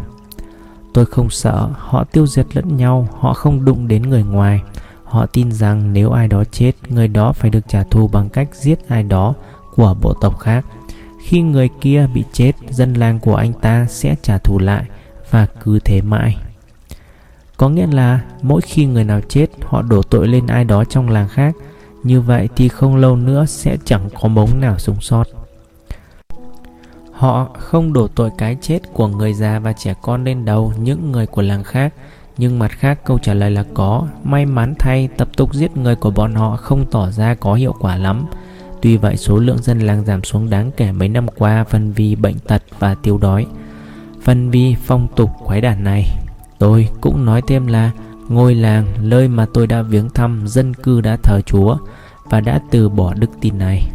Tôi không sợ, họ tiêu diệt lẫn nhau, họ không đụng đến người ngoài. Họ tin rằng nếu ai đó chết, người đó phải được trả thù bằng cách giết ai đó của bộ tộc khác. Khi người kia bị chết, dân làng của anh ta sẽ trả thù lại và cứ thế mãi. Có nghĩa là mỗi khi người nào chết, họ đổ tội lên ai đó trong làng khác. Như vậy thì không lâu nữa sẽ chẳng có bóng nào sống sót. Họ không đổ tội cái chết của người già và trẻ con lên đầu những người của làng khác. Nhưng mặt khác, câu trả lời là có. May mắn thay, tập tục giết người của bọn họ không tỏ ra có hiệu quả lắm. Tuy vậy, số lượng dân làng giảm xuống đáng kể mấy năm qua, phần vì bệnh tật và tiêu đói. Phần vì phong tục quái đản này. Tôi cũng nói thêm là, ngôi làng, nơi mà tôi đã viếng thăm, dân cư đã thờ Chúa và đã từ bỏ đức tin này.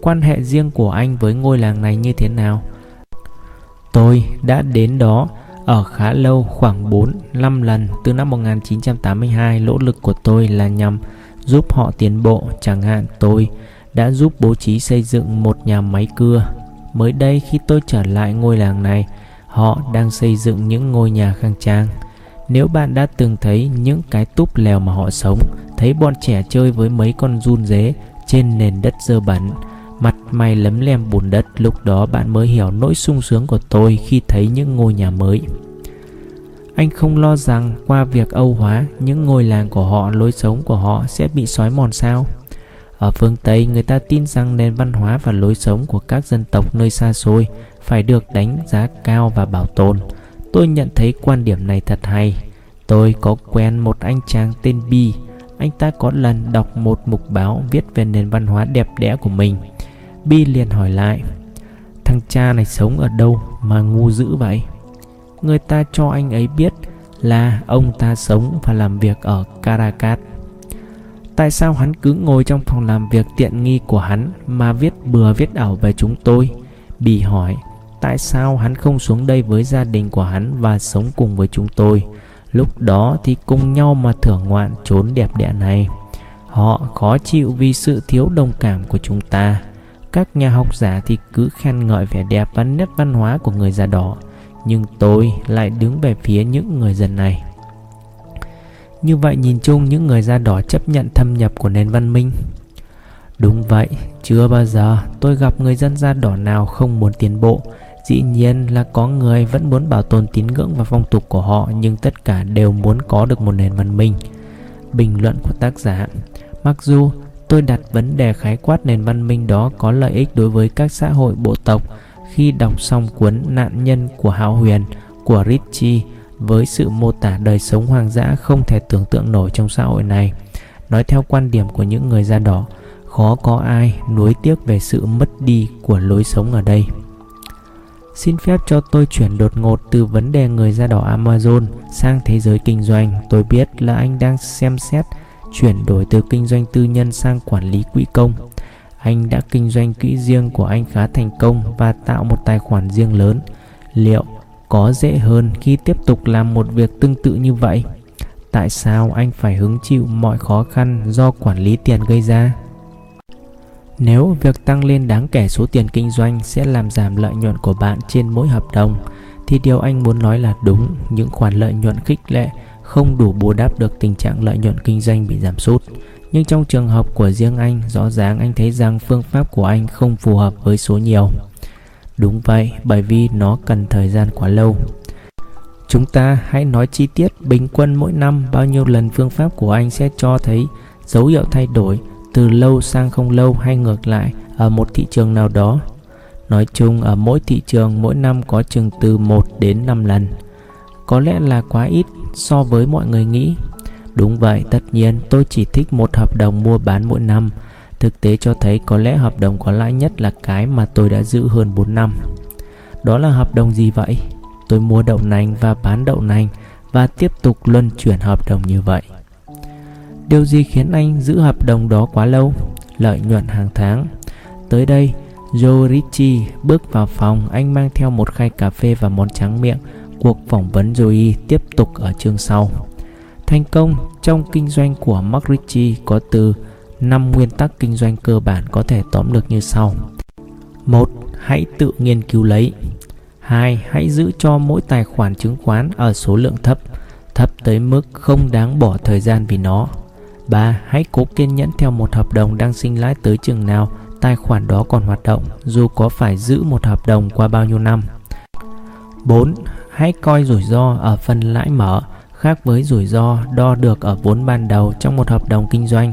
Quan hệ riêng của anh với ngôi làng này như thế nào? Tôi đã đến đó ở khá lâu, khoảng 4-5 lần từ năm 1982 nỗ lực của tôi là nhằm giúp họ tiến bộ chẳng hạn, tôi đã giúp bố trí xây dựng một nhà máy cưa mới đây khi tôi trở lại ngôi làng này Họ đang xây dựng những ngôi nhà khang trang. Nếu bạn đã từng thấy những cái túp lèo mà họ sống, thấy bọn trẻ chơi với mấy con run dế trên nền đất dơ bẩn, mặt mày lấm lem bùn đất, lúc đó bạn mới hiểu nỗi sung sướng của tôi khi thấy những ngôi nhà mới. Anh không lo rằng qua việc Âu hóa, những ngôi làng của họ, lối sống của họ sẽ bị xói mòn sao? Ở phương Tây, người ta tin rằng nền văn hóa và lối sống của các dân tộc nơi xa xôi phải được đánh giá cao và bảo tồn. Tôi nhận thấy quan điểm này thật hay. Tôi có quen một anh chàng tên Bi. Anh ta có lần đọc một mục báo viết về nền văn hóa đẹp đẽ của mình. Bi liền hỏi lại, thằng cha này sống ở đâu mà ngu dữ vậy? Người ta cho anh ấy biết là ông ta sống và làm việc ở Caracas. Tại sao hắn cứ ngồi trong phòng làm việc tiện nghi của hắn mà viết bừa viết ảo về chúng tôi? Bì hỏi, tại sao hắn không xuống đây với gia đình của hắn và sống cùng với chúng tôi? Lúc đó thì cùng nhau mà thưởng ngoạn chốn đẹp đẽ này. Họ khó chịu vì sự thiếu đồng cảm của chúng ta. Các nhà học giả thì cứ khen ngợi vẻ đẹp và nét văn hóa của người da đỏ, nhưng tôi lại đứng về phía những người dân này. Như vậy nhìn chung những người da đỏ chấp nhận thâm nhập của nền văn minh. Đúng vậy, chưa bao giờ tôi gặp người dân da đỏ nào không muốn tiến bộ. Dĩ nhiên là có người vẫn muốn bảo tồn tín ngưỡng và phong tục của họ nhưng tất cả đều muốn có được một nền văn minh. Bình luận của tác giả Mặc dù tôi đặt vấn đề khái quát nền văn minh đó có lợi ích đối với các xã hội bộ tộc khi đọc xong cuốn Nạn nhân của Hạo Huyền của Ritchie với sự mô tả đời sống hoang dã không thể tưởng tượng nổi trong xã hội này. Nói theo quan điểm của những người da đỏ, khó có ai nuối tiếc về sự mất đi của lối sống ở đây. Xin phép cho tôi chuyển đột ngột từ vấn đề người da đỏ Amazon sang thế giới kinh doanh. Tôi biết là anh đang xem xét chuyển đổi từ kinh doanh tư nhân sang quản lý quỹ công. Anh đã kinh doanh quỹ riêng của anh khá thành công và tạo một tài khoản riêng lớn. Liệu có dễ hơn khi tiếp tục làm một việc tương tự như vậy? Tại sao anh phải hứng chịu mọi khó khăn do quản lý tiền gây ra? Nếu việc tăng lên đáng kể số tiền kinh doanh sẽ làm giảm lợi nhuận của bạn trên mỗi hợp đồng, thì điều anh muốn nói là đúng, những khoản lợi nhuận khích lệ không đủ bù đắp được tình trạng lợi nhuận kinh doanh bị giảm sút. Nhưng trong trường hợp của riêng anh, rõ ràng anh thấy rằng phương pháp của anh không phù hợp với số nhiều. Đúng vậy, bởi vì nó cần thời gian quá lâu. Chúng ta hãy nói chi tiết bình quân mỗi năm bao nhiêu lần phương pháp của anh sẽ cho thấy dấu hiệu thay đổi từ lâu sang không lâu hay ngược lại ở một thị trường nào đó. Nói chung ở mỗi thị trường mỗi năm có chừng từ 1 đến 5 lần. Có lẽ là quá ít so với mọi người nghĩ. Đúng vậy, tất nhiên tôi chỉ thích một hợp đồng mua bán mỗi năm. Thực tế cho thấy có lẽ hợp đồng có lãi nhất là cái mà tôi đã giữ hơn 4 năm. Đó là hợp đồng gì vậy? Tôi mua đậu nành và bán đậu nành và tiếp tục luân chuyển hợp đồng như vậy. Điều gì khiến anh giữ hợp đồng đó quá lâu? Lợi nhuận hàng tháng. Tới đây, Joe Ritchie bước vào phòng, anh mang theo một khay cà phê và món tráng miệng. Cuộc phỏng vấn Joey tiếp tục ở chương sau. Thành công trong kinh doanh của Mark Ritchie có từ 5 nguyên tắc kinh doanh cơ bản có thể tóm được như sau. 1. Hãy tự nghiên cứu lấy. 2. Hãy giữ cho mỗi tài khoản chứng khoán ở số lượng thấp, thấp tới mức không đáng bỏ thời gian vì nó. 3. Hãy cố kiên nhẫn theo một hợp đồng đang sinh lãi tới chừng nào tài khoản đó còn hoạt động dù có phải giữ một hợp đồng qua bao nhiêu năm. 4. Hãy coi rủi ro ở phần lãi mở khác với rủi ro đo được ở vốn ban đầu trong một hợp đồng kinh doanh.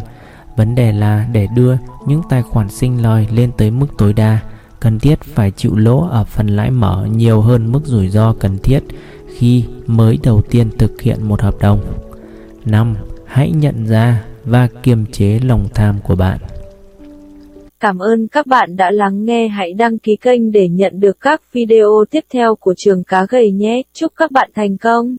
Vấn đề là để đưa những tài khoản sinh lời lên tới mức tối đa, cần thiết phải chịu lỗ ở phần lãi mở nhiều hơn mức rủi ro cần thiết khi mới đầu tiên thực hiện một hợp đồng. 5 hãy nhận ra và kiềm chế lòng tham của bạn. Cảm ơn các bạn đã lắng nghe. Hãy đăng ký kênh để nhận được các video tiếp theo của trường cá gầy nhé. Chúc các bạn thành công.